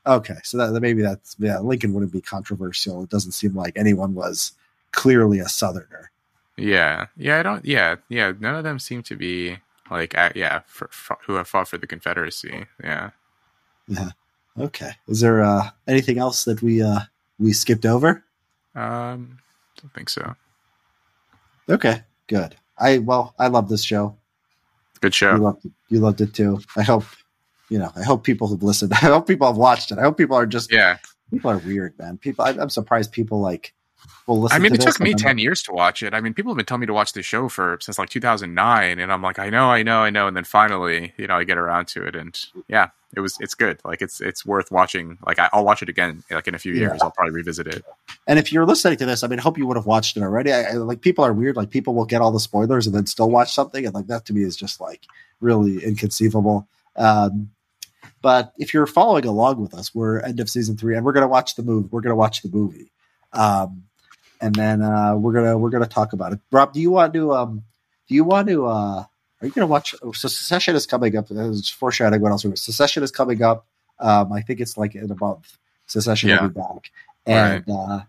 Okay, so that maybe that's yeah, Lincoln wouldn't be controversial. It doesn't seem like anyone was clearly a Southerner. Yeah, yeah, I don't. Yeah, yeah. None of them seem to be like, uh, yeah, for, for, who have fought for the Confederacy. Yeah. Okay, is there uh, anything else that we uh, we skipped over? Um, don't think so. Okay, good. I well, I love this show. Good show. You loved it. You loved it too. I hope you know. I hope people have listened. I hope people have watched it. I hope people are just Yeah, people are weird, man. People, I, I'm surprised people like will listen. I mean, it took me ten years to watch it. I mean, people have been telling me to watch this show for since like 2009, and I'm like, I know, I know, I know, and then finally, you know, I get around to it, and yeah, it was, it's good. Like, it's, it's worth watching. Like, I, I'll watch it again, like in a few Yeah. years. I'll probably revisit it. And if you're listening to this, I mean, I hope you would have watched it already. I, I, like people are weird. Like people will get all the spoilers and then still watch something, and like that to me is just like really inconceivable. Um, but if you're following along with us, we're end of season three, and we're gonna watch the movie. We're gonna watch the movie, um, and then uh, we're gonna we're gonna talk about it. Rob, do you want to? Um, do you want to? Uh, are you gonna watch? So Succession is coming up. It's foreshadowing what else. we're- Succession is coming up. Um, I think it's like in a month. Succession Yeah. will be back, and uh,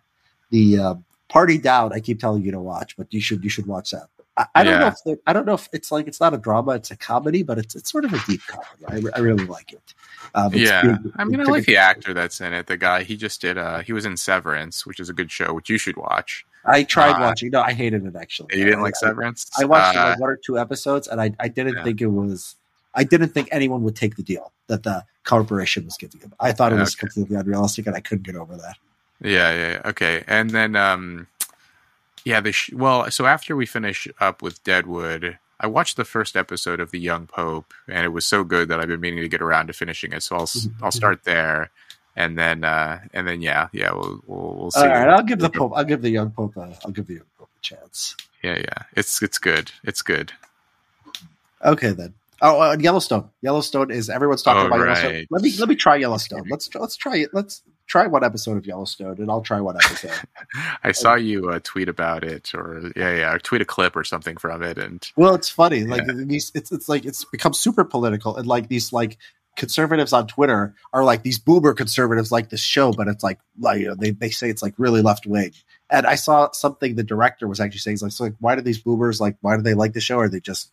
the uh, Party Down. I keep telling you to watch, but you should you should watch that. I, I don't know if I don't know if it's like it's not a drama, it's a comedy, but it's it's sort of a deep comedy. I, I really like it. Um, it's yeah, big- I mean, I like the actor that's in it. The guy he just did. Uh, he was in Severance, which is a good show, which you should watch. I tried Uh, watching. No, I hated it actually. You didn't like I, Severance? I watched Uh, like one or two episodes, and I, I didn't Yeah. think it was. I didn't think anyone would take the deal that the corporation was giving him. I thought it was Okay. completely unrealistic, and I couldn't get over that. Yeah, yeah, yeah. Okay. And then, um, yeah, the sh- well, so after we finish up with Deadwood, I watched the first episode of The Young Pope, and it was so good that I've been meaning to get around to finishing it. So I'll Mhm. I'll start there, and then uh, and then yeah, yeah, we'll we'll, we'll see. All right, I'll give the Pope. I'll give the young Pope. A, I'll give the young Pope a chance. Yeah, yeah, it's it's good. It's good. Okay then. Oh, uh, Yellowstone. Yellowstone is everyone's talking Oh, about Yellowstone. Let me let me try Yellowstone. Let's try- let's try it. Let's try one episode of Yellowstone, and I'll try one episode. I saw you uh, tweet about it, or yeah, yeah, or tweet a clip or something from it, and Well, it's funny. Like these, it's it's like it's become super political, and like these like conservatives on Twitter are like these boomer conservatives like this show, but it's like like you know, they they say it's like really left wing. And I saw something the director was actually saying, he's like, so like, why do these boomers like? Why do they like the show? Are they just?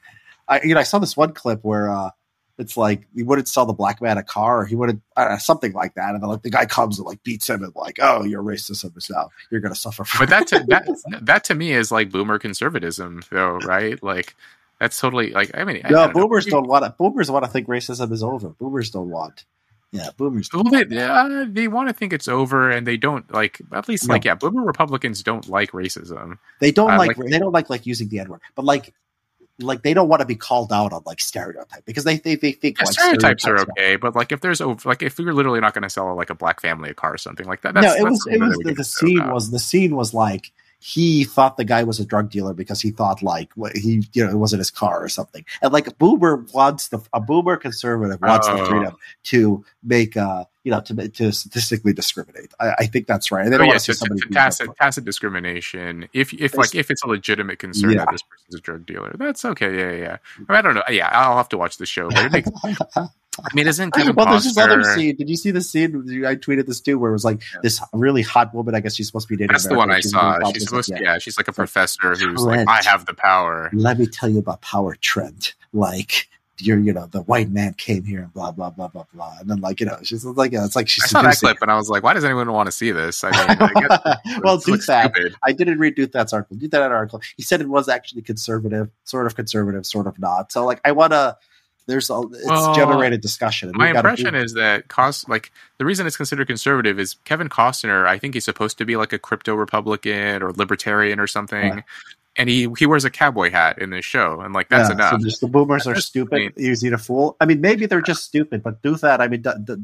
I you know I saw this one clip where. uh it's like he wouldn't sell the black man a car, or he wouldn't uh, something like that, and then like the guy comes and like beats him and like, oh, you're racist and now you're gonna suffer. For but that to, that that to me is like boomer conservatism, though, right? Like that's totally like I mean, I no, don't know. boomers don't want to. Boomers want to think racism is over. Boomers don't want. Yeah, boomers. Well, they uh, they want to think it's over, and they don't like. At least, No. like, yeah, boomer Republicans don't like racism. They don't I like, like- they don't like like using the N word, but like like they don't want to be called out on like stereotype because they they, they think Yeah, like stereotypes are stereotypes okay, but like if there's over, like if you're literally not going to sell like a black family a car or something like that. That's, no, it that's was it was the, the scene was the scene was like he thought the guy was a drug dealer because he thought like he you know it wasn't his car or something, and like a boomer wants the a boomer conservative wants the Oh. freedom to make uh you know to to statistically discriminate. I, I think that's right. And they Oh, don't yeah, want to so see somebody to, tacit, tacit discrimination. If if like if it's a legitimate concern Yeah. that this person's a drug dealer, that's okay. Yeah, yeah. yeah. I, mean, I don't know. Yeah, I'll have to watch the show. But it makes, I mean, isn't Kevin well, there's this other scene. Did you see the scene? I tweeted this too, where it was like Yeah. this really hot woman. I guess she's supposed to be dating. That's the one I saw. She's supposed to. yeah. Yeah, she's like a like, professor who's like, I have the power. Let me tell you about power, Trent. Like you're, you know, the white man came here and blah blah blah blah blah, and then like you know, she's like, yeah, it's like she's I saw that clip and I was like, why does anyone want to see this? I mean, I guess well, Douthat. stupid. I didn't read Douthat's article. Douthat article. He said it was actually conservative, sort of conservative, sort of not. So like, I want to. There's a it's Well, generated discussion. and My impression do- is that cost like the reason it's considered conservative is Kevin Costner. I think he's supposed to be like a crypto Republican or libertarian or something, Yeah. And he he wears a cowboy hat in this show, and like that's Yeah, enough. So just the boomers are stupid, plain. easy to fool. I mean, maybe they're just stupid, but do that. I mean, d- d-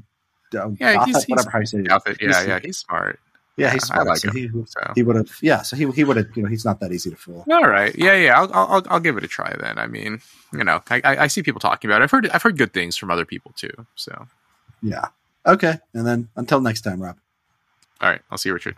d- um, Yeah, he's- Gotham, he's- whatever how you say it. Yeah, he's- yeah, he's smart. Yeah, he's smart. like so him. he, So he would have, yeah. So he he would have, you know, he's not that easy to fool. all right, yeah, yeah, I'll, I'll I'll give it a try then. I mean, you know, I, I I see people talking about it. I've heard I've heard good things from other people too. So Yeah. Okay. And then until next time, Rob. all right, I'll see you, Richard.